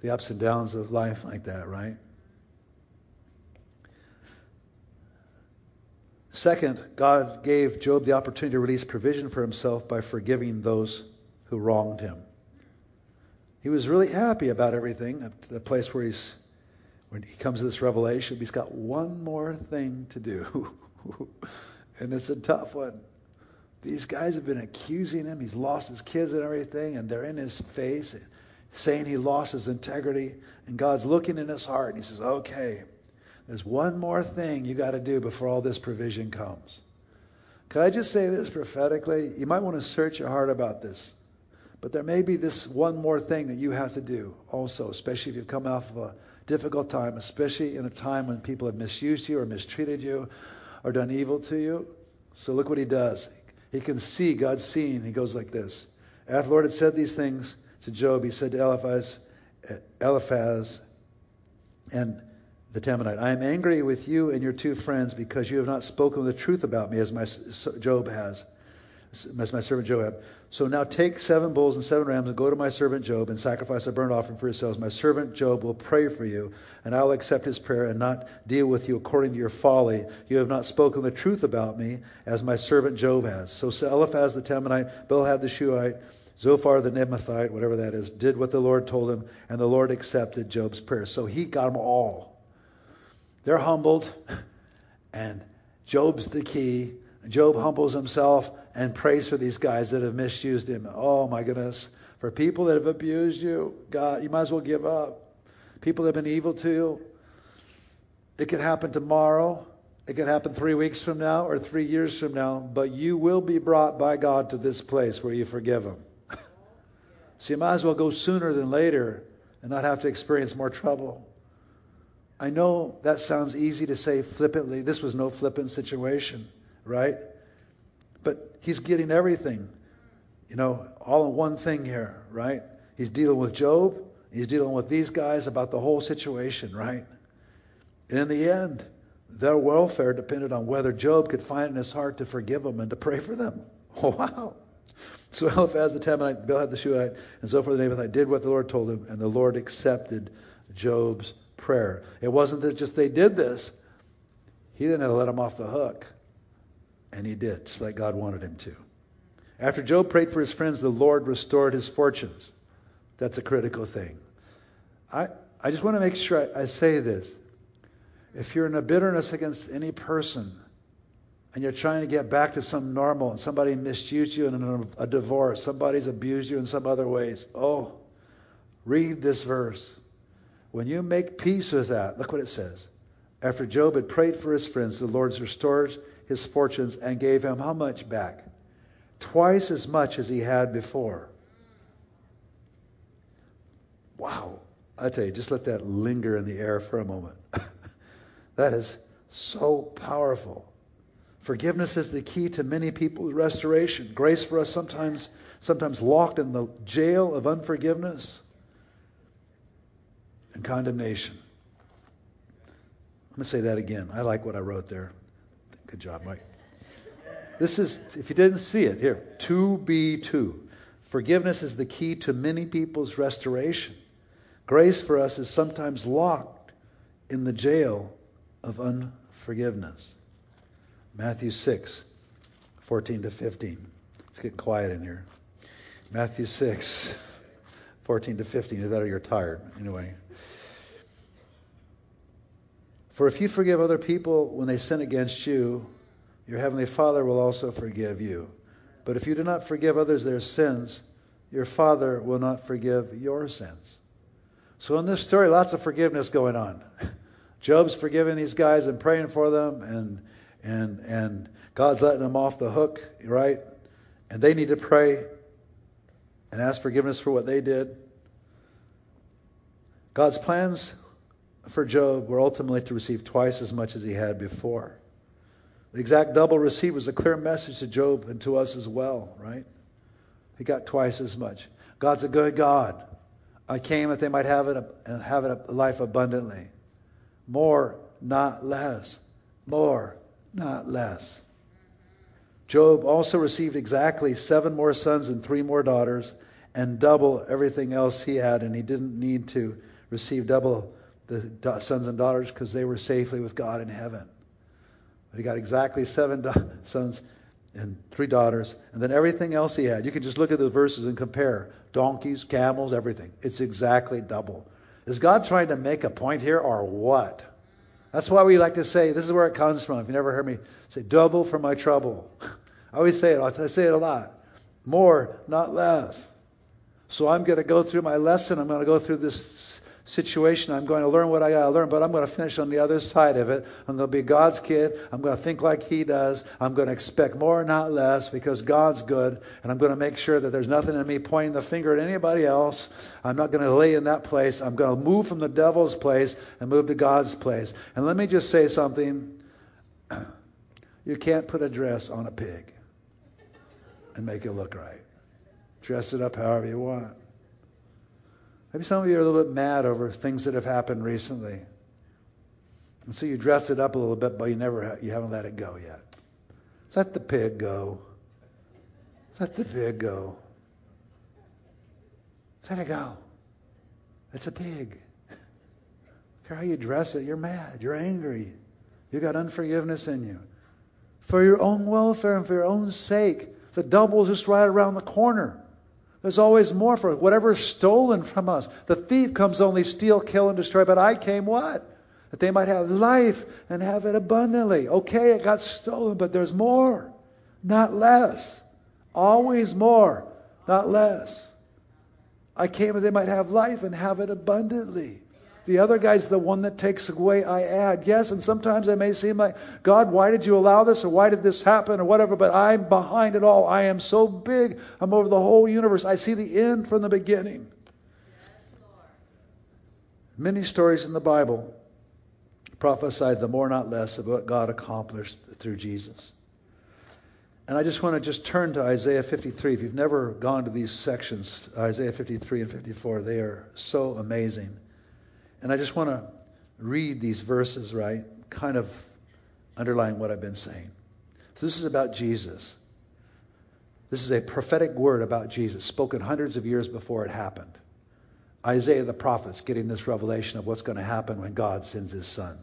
the ups and downs of life like that, right? Second, God gave Job the opportunity to release provision for himself by forgiving those who wronged him. He was really happy about everything, up to the place where he's when he comes to this revelation, he's got one more thing to do. and it's a tough one. These guys have been accusing him. He's lost his kids and everything, and they're in his face saying he lost his integrity. And God's looking in his heart, and he says, Okay, there's one more thing you got to do before all this provision comes. Could I just say this prophetically? You might want to search your heart about this. But there may be this one more thing that you have to do also, especially if you've come off of a difficult time, especially in a time when people have misused you or mistreated you or done evil to you. So look what he does. He can see, God's seeing. He goes like this. After the Lord had said these things to Job, he said to Eliphaz, Eliphaz and the Temanite, I am angry with you and your two friends because you have not spoken the truth about me as my Job has, as my servant Job. So now take seven bulls and seven rams and go to my servant Job and sacrifice a burnt offering for yourselves. My servant Job will pray for you, and I'll accept his prayer and not deal with you according to your folly. You have not spoken the truth about me, as my servant Job has. So Eliphaz the Temanite, Bildad the Shuhite, Zophar the Naamathite, whatever that is, did what the Lord told him, and the Lord accepted Job's prayer. So he got them all. They're humbled, and Job's the key. Job humbles himself and prays for these guys that have misused him. Oh my goodness. For people that have abused you, God, you might as well give up. People that have been evil to you, it could happen tomorrow. It could happen three weeks from now or three years from now, but you will be brought by God to this place where you forgive them. so you might as well go sooner than later and not have to experience more trouble. I know that sounds easy to say flippantly. This was no flippant situation, right? But he's getting everything, you know, all in one thing here, right? He's dealing with Job. He's dealing with these guys about the whole situation, right? And in the end, their welfare depended on whether Job could find in his heart to forgive them and to pray for them. Oh, wow. So Eliphaz the Temanite, Bildad the Shuhite, and Zophar the Naamathite did what the Lord told him, and the Lord accepted Job's prayer. It wasn't that just they did this. He didn't have to let them off the hook. And he did, just like God wanted him to. After Job prayed for his friends, the Lord restored his fortunes. That's a critical thing. I, I just want to make sure I, I say this. If you're in a bitterness against any person and you're trying to get back to some normal and somebody misused you in a, a divorce, somebody's abused you in some other ways, oh, read this verse. When you make peace with that, look what it says. After Job had prayed for his friends, the Lord restored his fortunes and gave him how much back? Twice as much as he had before. Wow. I tell you, just let that linger in the air for a moment. that is so powerful. Forgiveness is the key to many people's restoration. Grace for us sometimes sometimes locked in the jail of unforgiveness and condemnation. I'm going to say that again. I like what I wrote there. Good job, Mike. This is, if you didn't see it, here, 2B2. Forgiveness is the key to many people's restoration. Grace for us is sometimes locked in the jail of unforgiveness. Matthew 6, 14 to 15. It's getting quiet in here. Matthew 6, 14 to 15. Either that or you're tired. Anyway. For if you forgive other people when they sin against you, your heavenly Father will also forgive you. But if you do not forgive others their sins, your Father will not forgive your sins. So in this story, lots of forgiveness going on. Job's forgiving these guys and praying for them, and and and God's letting them off the hook, right? And they need to pray and ask forgiveness for what they did. God's plans for Job were ultimately to receive twice as much as he had before. The exact double receipt was a clear message to Job and to us as well, right? He got twice as much. God's a good God. I came that they might have it have it a life abundantly. More, not less. More, not less. Job also received exactly seven more sons and three more daughters, and double everything else he had, and he didn't need to receive double the sons and daughters because they were safely with God in heaven. But he got exactly seven sons and three daughters, and then everything else he had. You can just look at the verses and compare donkeys, camels, everything. It's exactly double. Is God trying to make a point here or what? That's why we like to say, this is where it comes from. If you never heard me say, double for my trouble. I always say it, I say it a lot. More, not less. So I'm going to go through my lesson. I'm going to go through this situation. I'm going to learn what I got to learn, but I'm going to finish on the other side of it. I'm going to be God's kid. I'm going to think like He does. I'm going to expect more, not less, because God's good. And I'm going to make sure that there's nothing in me pointing the finger at anybody else. I'm not going to lay in that place. I'm going to move from the devil's place and move to God's place. And let me just say something. You can't put a dress on a pig and make it look right. Dress it up however you want. Maybe some of you are a little bit mad over things that have happened recently. And so you dress it up a little bit, but you never you haven't let it go yet. Let the pig go. Let the pig go. Let it go. It's a pig. Care how you dress it, you're mad, you're angry. You got unforgiveness in you. For your own welfare and for your own sake, the double's just right around the corner. There's always more for us. Whatever is stolen from us. The thief comes only steal, kill, and destroy. But I came what? That they might have life and have it abundantly. Okay, it got stolen, but there's more, not less. Always more, not less. I came that they might have life and have it abundantly. The other guy's the one that takes away, I add. Yes, and sometimes it may seem like, God, why did you allow this or why did this happen or whatever, but I'm behind it all. I am so big. I'm over the whole universe. I see the end from the beginning. Many stories in the Bible prophesied the more, not less, of what God accomplished through Jesus. And I just want to just turn to Isaiah 53. If you've never gone to these sections, Isaiah 53 and 54, they are so amazing. And I just want to read these verses, right? Kind of underlying what I've been saying. So this is about Jesus. This is a prophetic word about Jesus, spoken hundreds of years before it happened. Isaiah the prophet's getting this revelation of what's going to happen when God sends his son.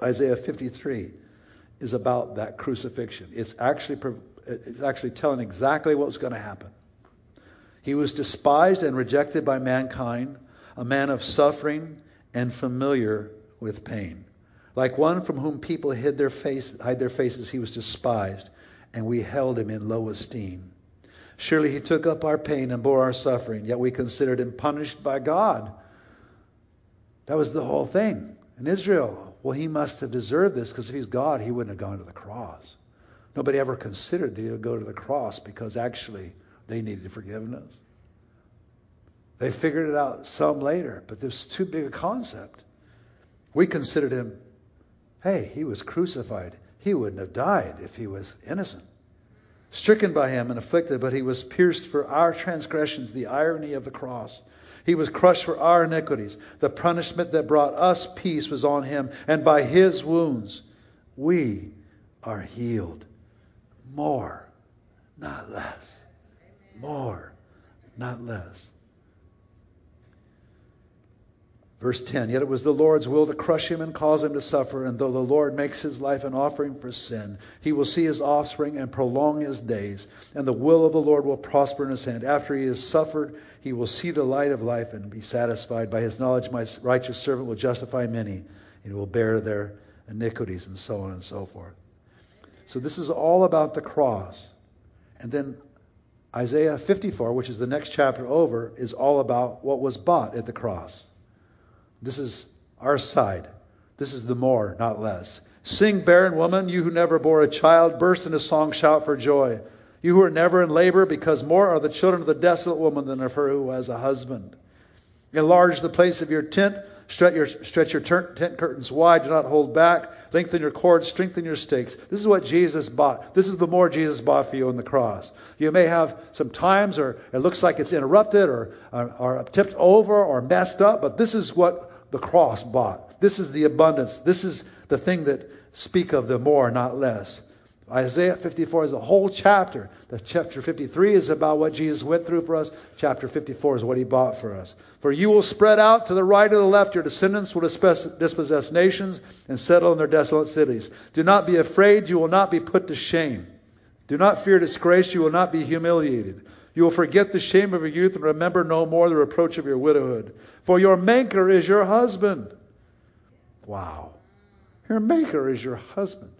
Isaiah 53 is about that crucifixion. It's actually, it's actually telling exactly what was going to happen. He was despised and rejected by mankind, a man of suffering and familiar with pain. Like one from whom people hid their face, hide their faces, he was despised, and we held him in low esteem. Surely he took up our pain and bore our suffering, yet we considered him punished by God. That was the whole thing. In Israel, well, he must have deserved this because if he's God, he wouldn't have gone to the cross. Nobody ever considered that he would go to the cross because actually they needed forgiveness. They figured it out some later, but this was too big a concept. We considered him, hey, he was crucified. He wouldn't have died if he was innocent. Stricken by him and afflicted, but he was pierced for our transgressions, the irony of the cross. He was crushed for our iniquities. The punishment that brought us peace was on him, and by his wounds we are healed. More, not less. More, not less. Verse 10 Yet it was the Lord's will to crush him and cause him to suffer, and though the Lord makes his life an offering for sin, he will see his offspring and prolong his days, and the will of the Lord will prosper in his hand. After he has suffered, he will see the light of life and be satisfied. By his knowledge, my righteous servant will justify many, and he will bear their iniquities, and so on and so forth. So this is all about the cross. And then Isaiah 54, which is the next chapter over, is all about what was bought at the cross. This is our side. This is the more, not less. Sing, barren woman, you who never bore a child, burst into song, shout for joy. You who are never in labor, because more are the children of the desolate woman than of her who has a husband. Enlarge the place of your tent. Stretch your, stretch your tent curtains wide. Do not hold back. Lengthen your cords. Strengthen your stakes. This is what Jesus bought. This is the more Jesus bought for you on the cross. You may have some times, or it looks like it's interrupted, or, or, or tipped over, or messed up, but this is what the cross bought. This is the abundance. This is the thing that speak of the more, not less. Isaiah 54 is a whole chapter. The chapter 53 is about what Jesus went through for us. Chapter 54 is what he bought for us. For you will spread out to the right or the left. Your descendants will dispossess nations and settle in their desolate cities. Do not be afraid. You will not be put to shame. Do not fear disgrace. You will not be humiliated. You will forget the shame of your youth and remember no more the reproach of your widowhood. For your Maker is your husband. Wow. Your Maker is your husband.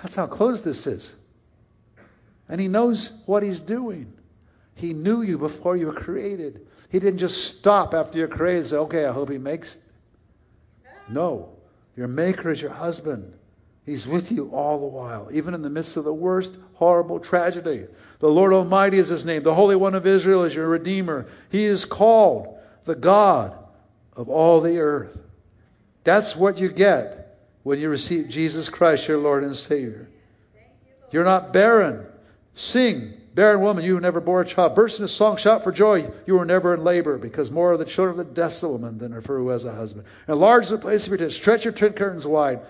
That's how close this is. And He knows what He's doing. He knew you before you were created. He didn't just stop after you're created and say, okay, I hope He makes it. No. Your Maker is your husband. He's with you all the while, even in the midst of the worst horrible tragedy. The Lord Almighty is his name. The Holy One of Israel is your Redeemer. He is called the God of all the earth. That's what you get when you receive Jesus Christ, your Lord and Savior. You're not barren. Sing, barren woman, you who never bore a child. Burst into song, shout for joy. You were never in labor, because more are the children of the desolate woman than of her who has a husband. Enlarge the place of your tent. Stretch your tent curtains wide.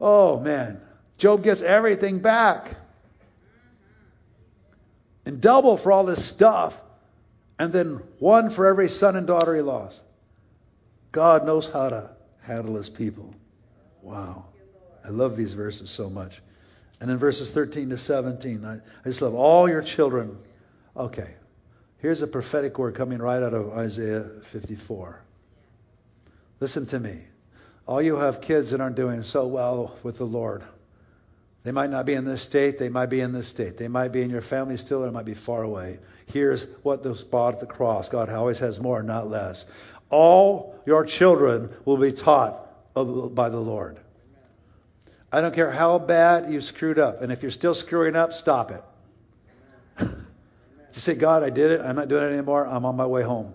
Oh, man. Job gets everything back. And double for all this stuff. And then one for every son and daughter he lost. God knows how to handle his people. Wow. I love these verses so much. And in verses 13 to 17, I, I just love all your children. Okay. Here's a prophetic word coming right out of Isaiah 54. Listen to me. All you have kids that aren't doing so well with the Lord. They might not be in this state, they might be in this state. They might be in your family still, or it might be far away. Here's what was bought at the cross. God always has more, not less. All your children will be taught by the Lord. I don't care how bad you screwed up. And if you're still screwing up, stop it. Just say, God, I did it. I'm not doing it anymore. I'm on my way home.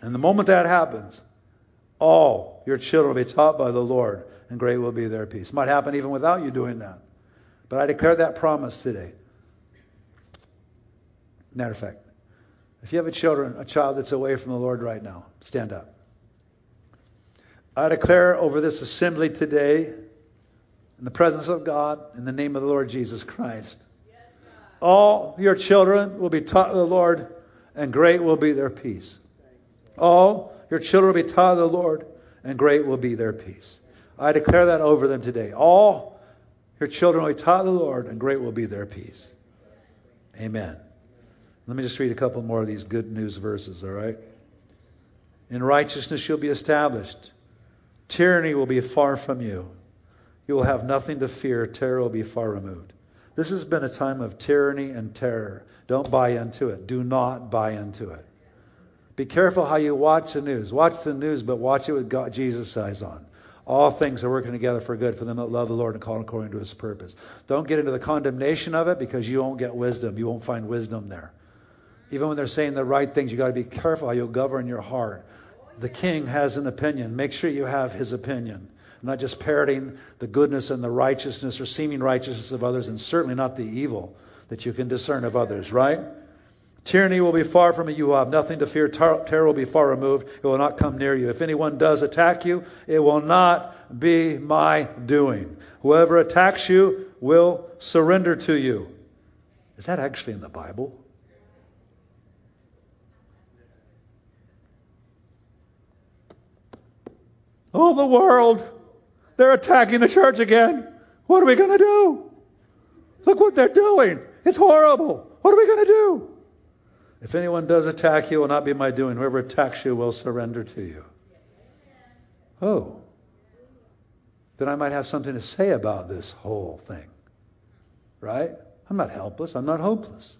And the moment that happens, all your children will be taught by the Lord, and great will be their peace. Might happen even without you doing that. But I declare that promise today. Matter of fact, if you have a children, a child that's away from the Lord right now, stand up. I declare over this assembly today, in the presence of God, in the name of the Lord Jesus Christ, all your children will be taught of the Lord, and great will be their peace. All your children will be taught of the Lord, and great will be their peace. I declare that over them today. All your children will be taught the Lord, and great will be their peace. Amen. Let me just read a couple more of these good news verses, all right? In righteousness you'll be established. Tyranny will be far from you. You will have nothing to fear. Terror will be far removed. This has been a time of tyranny and terror. Don't buy into it. Do not buy into it. Be careful how you watch the news. Watch the news, but watch it with God, Jesus' eyes on. All things are working together for good for them that love the Lord and call according to his purpose. Don't get into the condemnation of it because you won't get wisdom. You won't find wisdom there. Even when they're saying the right things, you've got to be careful how you'll govern your heart. The king has an opinion. Make sure you have his opinion. not just parroting the goodness and the righteousness or seeming righteousness of others, and certainly not the evil that you can discern of others, right? Tyranny will be far from you. You will have nothing to fear. Terror will be far removed. It will not come near you. If anyone does attack you, it will not be my doing. Whoever attacks you will surrender to you. Is that actually in the Bible? Oh, the world. They're attacking the church again. What are we going to do? Look what they're doing. It's horrible. What are we going to do? If anyone does attack you, it will not be my doing. Whoever attacks you will surrender to you. Oh. Then I might have something to say about this whole thing. Right? I'm not helpless. I'm not hopeless.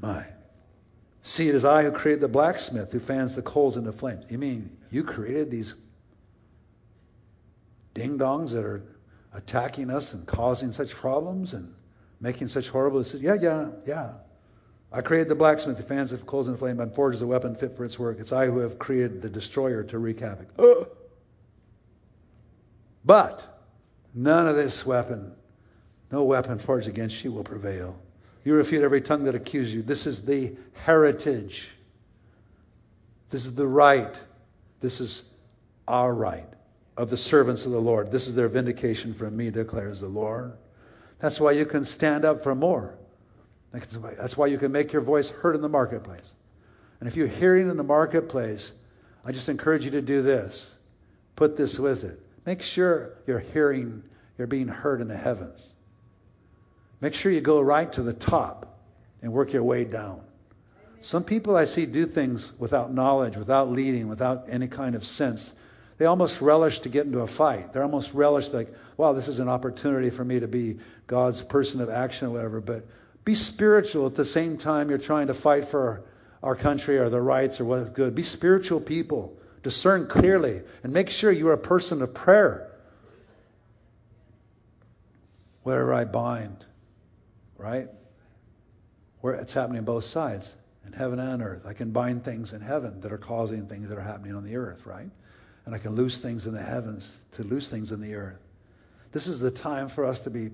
My. See, it is I who created the blacksmith who fans the coals into flames. You mean you created these ding dongs that are attacking us and causing such problems and making such horrible decisions. Yeah, yeah, yeah. I created the blacksmith who fans of coals the flame and forges a weapon fit for its work. It's I who have created the destroyer to wreak havoc. But none of this weapon, no weapon forged against you will prevail. You refute every tongue that accuses you. This is the heritage. This is the right. This is our right of the servants of the Lord. This is their vindication from me, declares the Lord. That's why you can stand up for more. That's why you can make your voice heard in the marketplace. And if you're hearing in the marketplace, I just encourage you to do this. Put this with it. Make sure you're hearing, you're being heard in the heavens. Make sure you go right to the top and work your way down. Some people I see do things without knowledge, without leading, without any kind of sense. They almost relish to get into a fight. They're almost relish like, wow, this is an opportunity for me to be God's person of action or whatever. But be spiritual at the same time you're trying to fight for our country or the rights or what's good. Be spiritual people. Discern clearly and make sure you're a person of prayer. Wherever I bind, right? Where it's happening on both sides, in heaven and earth. I can bind things in heaven that are causing things that are happening on the earth, right? And I can loose things in the heavens to loose things in the earth. This is the time for us to be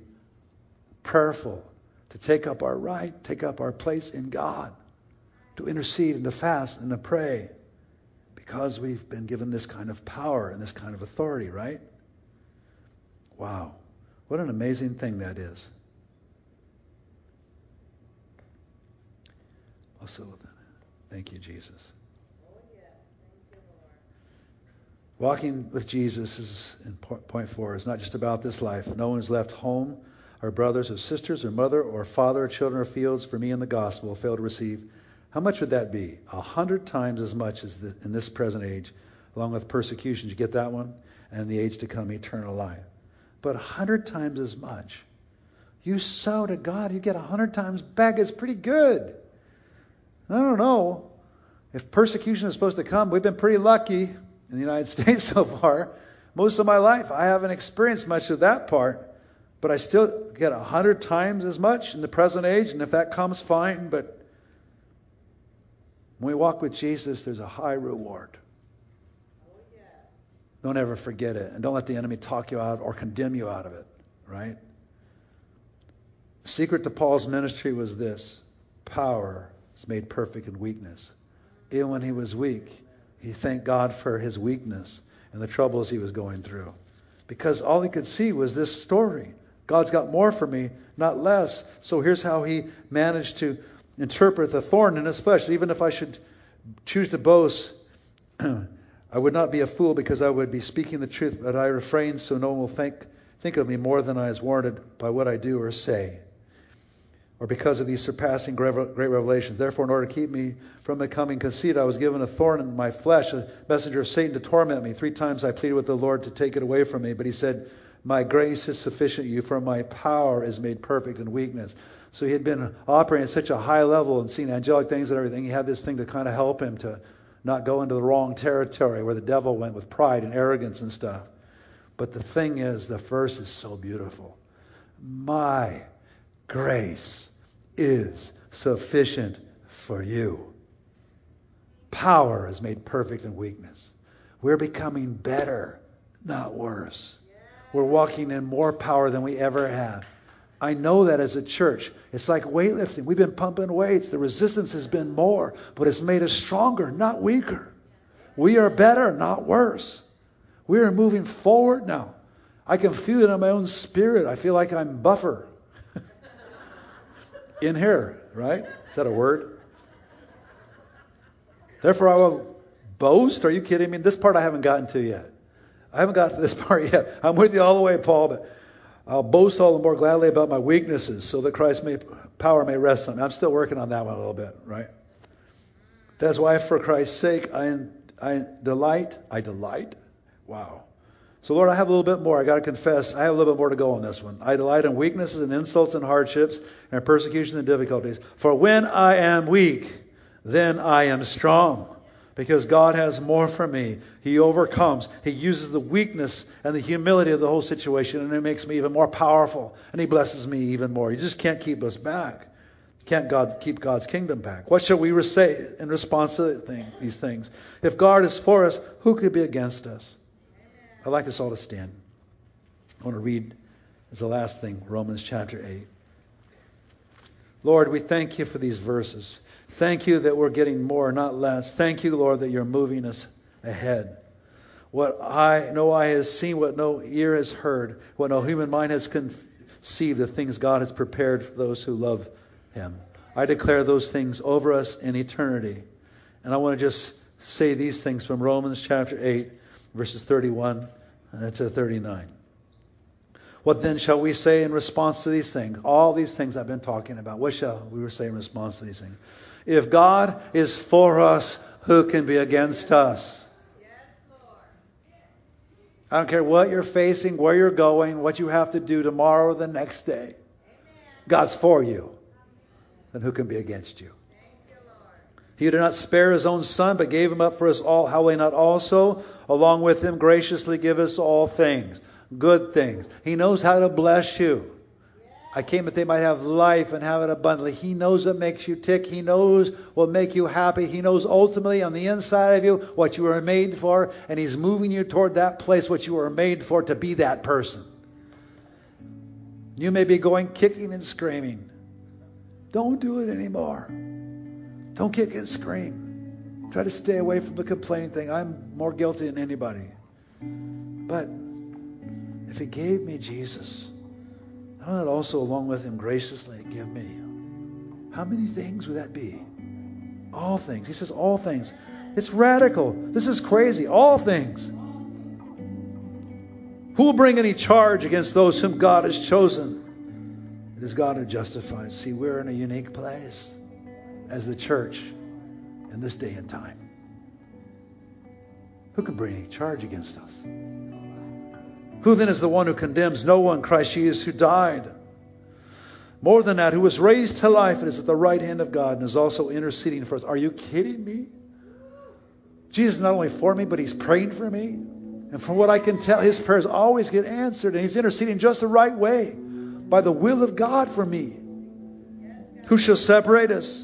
prayerful, to take up our right, take up our place in God, to intercede and to fast and to pray because we've been given this kind of power and this kind of authority, right? Wow. What an amazing thing that is. I'll Also, thank you, Jesus. Walking with Jesus is in point four is not just about this life. No one's left home or brothers or sisters or mother or father or children or fields for me in the gospel fail to receive, how much would that be? A hundred times as much as the, in this present age, along with persecutions. You get that one? And in the age to come, eternal life. But a hundred times as much. You sow to God, you get a hundred times back. It's pretty good. I don't know. If persecution is supposed to come, we've been pretty lucky in the United States so far. Most of my life, I haven't experienced much of that part, but I still get a hundred times as much in the present age, and if that comes, fine. But when we walk with Jesus, there's a high reward. Don't ever forget it, and don't let the enemy talk you out or condemn you out of it, right? The secret to Paul's ministry was this power is made perfect in weakness. Even when he was weak, he thanked God for his weakness and the troubles he was going through. Because all he could see was this story. God's got more for me, not less. So here's how he managed to interpret the thorn in his flesh. Even if I should choose to boast, I would not be a fool because I would be speaking the truth, but I refrain so no one will think, think of me more than I is warranted by what I do or say or because of these surpassing great revelations. Therefore, in order to keep me from becoming conceited, I was given a thorn in my flesh, a messenger of Satan to torment me. Three times I pleaded with the Lord to take it away from me, but he said, My grace is sufficient you, for my power is made perfect in weakness. So he had been operating at such a high level and seeing angelic things and everything. He had this thing to kind of help him to not go into the wrong territory where the devil went with pride and arrogance and stuff. But the thing is, the verse is so beautiful. My grace is sufficient for you. Power is made perfect in weakness. We're becoming better, not worse. We're walking in more power than we ever have. I know that as a church. It's like weightlifting. We've been pumping weights. The resistance has been more, but it's made us stronger, not weaker. We are better, not worse. We are moving forward now. I can feel it in my own spirit. I feel like I'm buffer in here, right? Is that a word? Therefore, I will boast. Are you kidding me? This part I haven't gotten to yet. I haven't got to this part yet. I'm with you all the way, Paul, but I'll boast all the more gladly about my weaknesses so that Christ's may, power may rest on me. I'm still working on that one a little bit, right? That's why, for Christ's sake, I, I delight. I delight. Wow. So, Lord, I have a little bit more. I got to confess, I have a little bit more to go on this one. I delight in weaknesses and insults and hardships and persecutions and difficulties. For when I am weak, then I am strong. Because God has more for me. He overcomes. He uses the weakness and the humility of the whole situation, and it makes me even more powerful. And He blesses me even more. You just can't keep us back. Can't God keep God's kingdom back? What shall we say in response to these things? If God is for us, who could be against us? I'd like us all to stand. I want to read as the last thing Romans chapter 8. Lord, we thank you for these verses. Thank you that we're getting more, not less. Thank you, Lord, that you're moving us ahead. What I no eye has seen, what no ear has heard, what no human mind has conceived, the things God has prepared for those who love Him. I declare those things over us in eternity. And I want to just say these things from Romans chapter 8 verses 31 uh, to 39. What then shall we say in response to these things? All these things I've been talking about. What shall we say in response to these things? If God is for us, who can be against us? I don't care what you're facing, where you're going, what you have to do tomorrow or the next day. God's for you. Then who can be against you? Thank you, Lord. He did not spare his own son, but gave him up for us all. How will he not also, along with him, graciously give us all things? Good things. He knows how to bless you. I came that they might have life and have it abundantly. He knows what makes you tick. He knows what make you happy. He knows ultimately on the inside of you what you were made for, and He's moving you toward that place what you were made for to be that person. You may be going kicking and screaming. Don't do it anymore. Don't kick and scream. Try to stay away from the complaining thing. I'm more guilty than anybody. But if He gave me Jesus, how not also along with Him graciously give me? How many things would that be? All things. He says all things. It's radical. This is crazy. All things. Who will bring any charge against those whom God has chosen? It is God who justifies. See, we're in a unique place as the church in this day and time. Who can bring any charge against us? Who then is the one who condemns? No one, Christ Jesus, who died. More than that, who was raised to life and is at the right hand of God and is also interceding for us. Are you kidding me? Jesus is not only for me, but he's praying for me. And from what I can tell, his prayers always get answered, and he's interceding just the right way by the will of God for me. Who shall separate us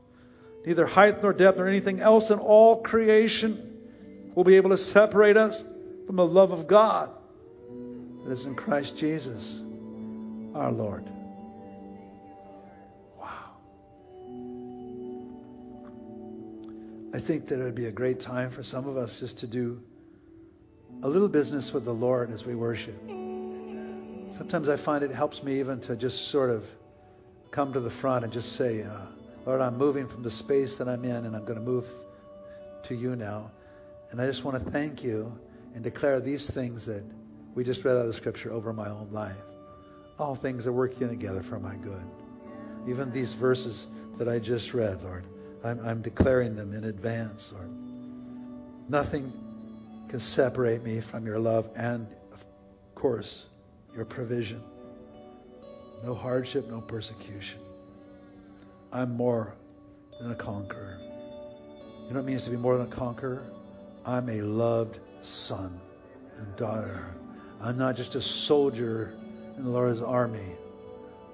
neither height nor depth nor anything else in all creation will be able to separate us from the love of God that is in Christ Jesus our Lord. Wow. I think that it would be a great time for some of us just to do a little business with the Lord as we worship. Sometimes I find it helps me even to just sort of come to the front and just say, uh, Lord, I'm moving from the space that I'm in and I'm going to move to you now. And I just want to thank you and declare these things that we just read out of the scripture over my own life. All things are working together for my good. Even these verses that I just read, Lord, I'm, I'm declaring them in advance, Lord. Nothing can separate me from your love and, of course, your provision. No hardship, no persecution. I'm more than a conqueror. You know what it means to be more than a conqueror? I'm a loved son and daughter. I'm not just a soldier in the Lord's army.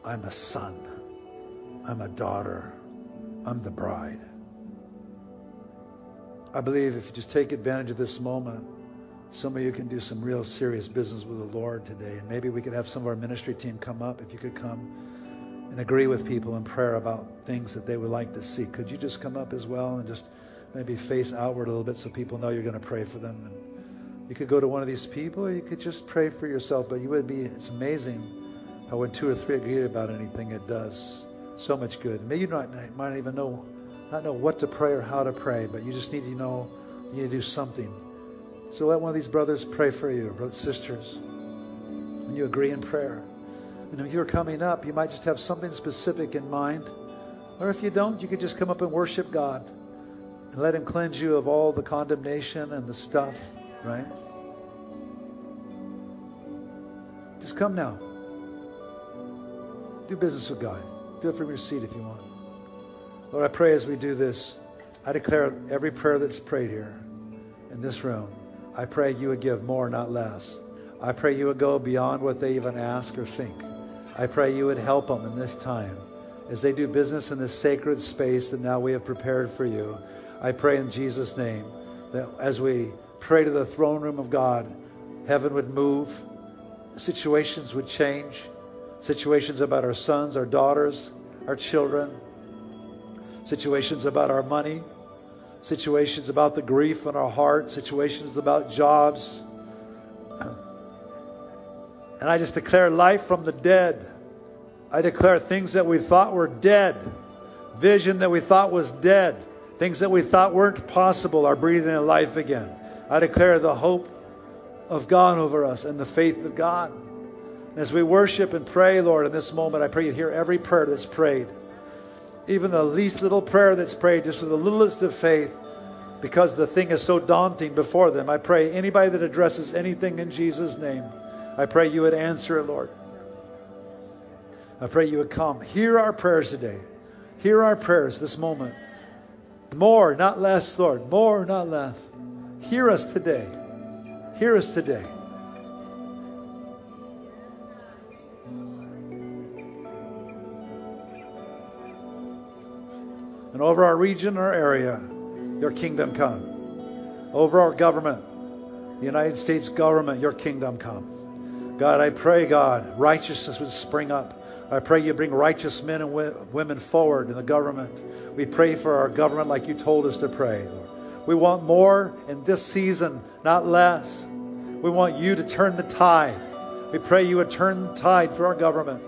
I'm a son. I'm a daughter. I'm the bride. I believe if you just take advantage of this moment, some of you can do some real serious business with the Lord today. And maybe we could have some of our ministry team come up. If you could come and agree with people in prayer about things that they would like to see. Could you just come up as well and just maybe face outward a little bit so people know you're going to pray for them. And you could go to one of these people, or you could just pray for yourself. But you would be, it's amazing how when two or three agree about anything, it does so much good. Maybe you not, might not even know, not know what to pray or how to pray, but you just need to know you need to do something. So let one of these brothers pray for you, brothers, sisters, when you agree in prayer. And if you're coming up, you might just have something specific in mind. Or if you don't, you could just come up and worship God and let Him cleanse you of all the condemnation and the stuff, right? Just come now. Do business with God. Do it from your seat if you want. Lord, I pray as we do this, I declare every prayer that's prayed here in this room, I pray you would give more, not less. I pray you would go beyond what they even ask or think. I pray you would help them in this time as they do business in this sacred space that now we have prepared for you. I pray in Jesus' name that as we pray to the throne room of God, heaven would move, situations would change, situations about our sons, our daughters, our children, situations about our money, situations about the grief in our heart, situations about jobs. And I just declare life from the dead. I declare things that we thought were dead, vision that we thought was dead, Things that we thought weren't possible are breathing in life again. I declare the hope of God over us and the faith of God. As we worship and pray, Lord, in this moment, I pray you hear every prayer that's prayed. Even the least little prayer that's prayed, just with the littlest of faith, because the thing is so daunting before them. I pray anybody that addresses anything in Jesus' name, I pray you would answer it, Lord. I pray you would come. Hear our prayers today. Hear our prayers this moment. More, not less, Lord. More, not less. Hear us today. Hear us today. And over our region, our area, your kingdom come. Over our government, the United States government, your kingdom come. God, I pray, God, righteousness would spring up. I pray you bring righteous men and women forward in the government. We pray for our government like you told us to pray, Lord. We want more in this season, not less. We want you to turn the tide. We pray you would turn the tide for our government,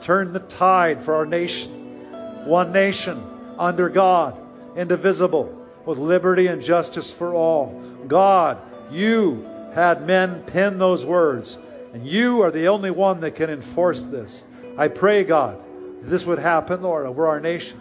turn the tide for our nation. One nation under God, indivisible, with liberty and justice for all. God, you had men pen those words, and you are the only one that can enforce this. I pray, God, that this would happen, Lord, over our nation.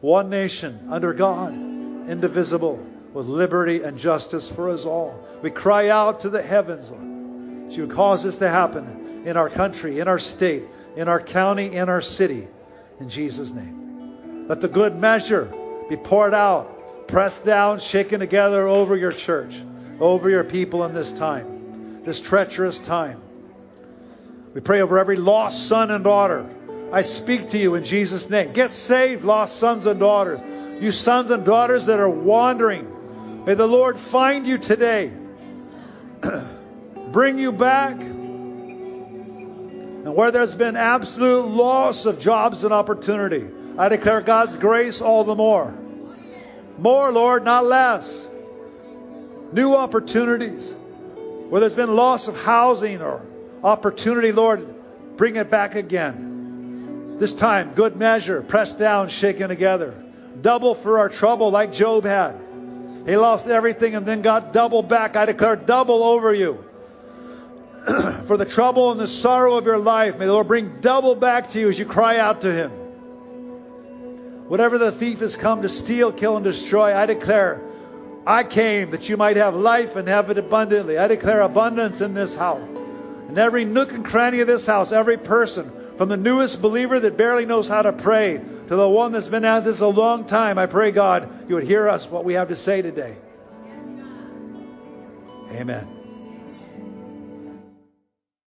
One nation under God, indivisible, with liberty and justice for us all. We cry out to the heavens, Lord, that you would cause this to happen in our country, in our state, in our county, in our city. In Jesus' name. Let the good measure be poured out, pressed down, shaken together over your church, over your people in this time, this treacherous time. We pray over every lost son and daughter. I speak to you in Jesus' name. Get saved, lost sons and daughters. You sons and daughters that are wandering. May the Lord find you today. Bring you back. And where there's been absolute loss of jobs and opportunity, I declare God's grace all the more. More, Lord, not less. New opportunities. Where there's been loss of housing or opportunity, Lord, bring it back again. This time, good measure, pressed down, shaken together. Double for our trouble, like Job had. He lost everything and then got double back. I declare double over you. for the trouble and the sorrow of your life, may the Lord bring double back to you as you cry out to Him. Whatever the thief has come to steal, kill, and destroy, I declare, I came that you might have life and have it abundantly. I declare abundance in this house. In every nook and cranny of this house, every person, from the newest believer that barely knows how to pray to the one that's been at this a long time, I pray, God, you would hear us what we have to say today. Amen.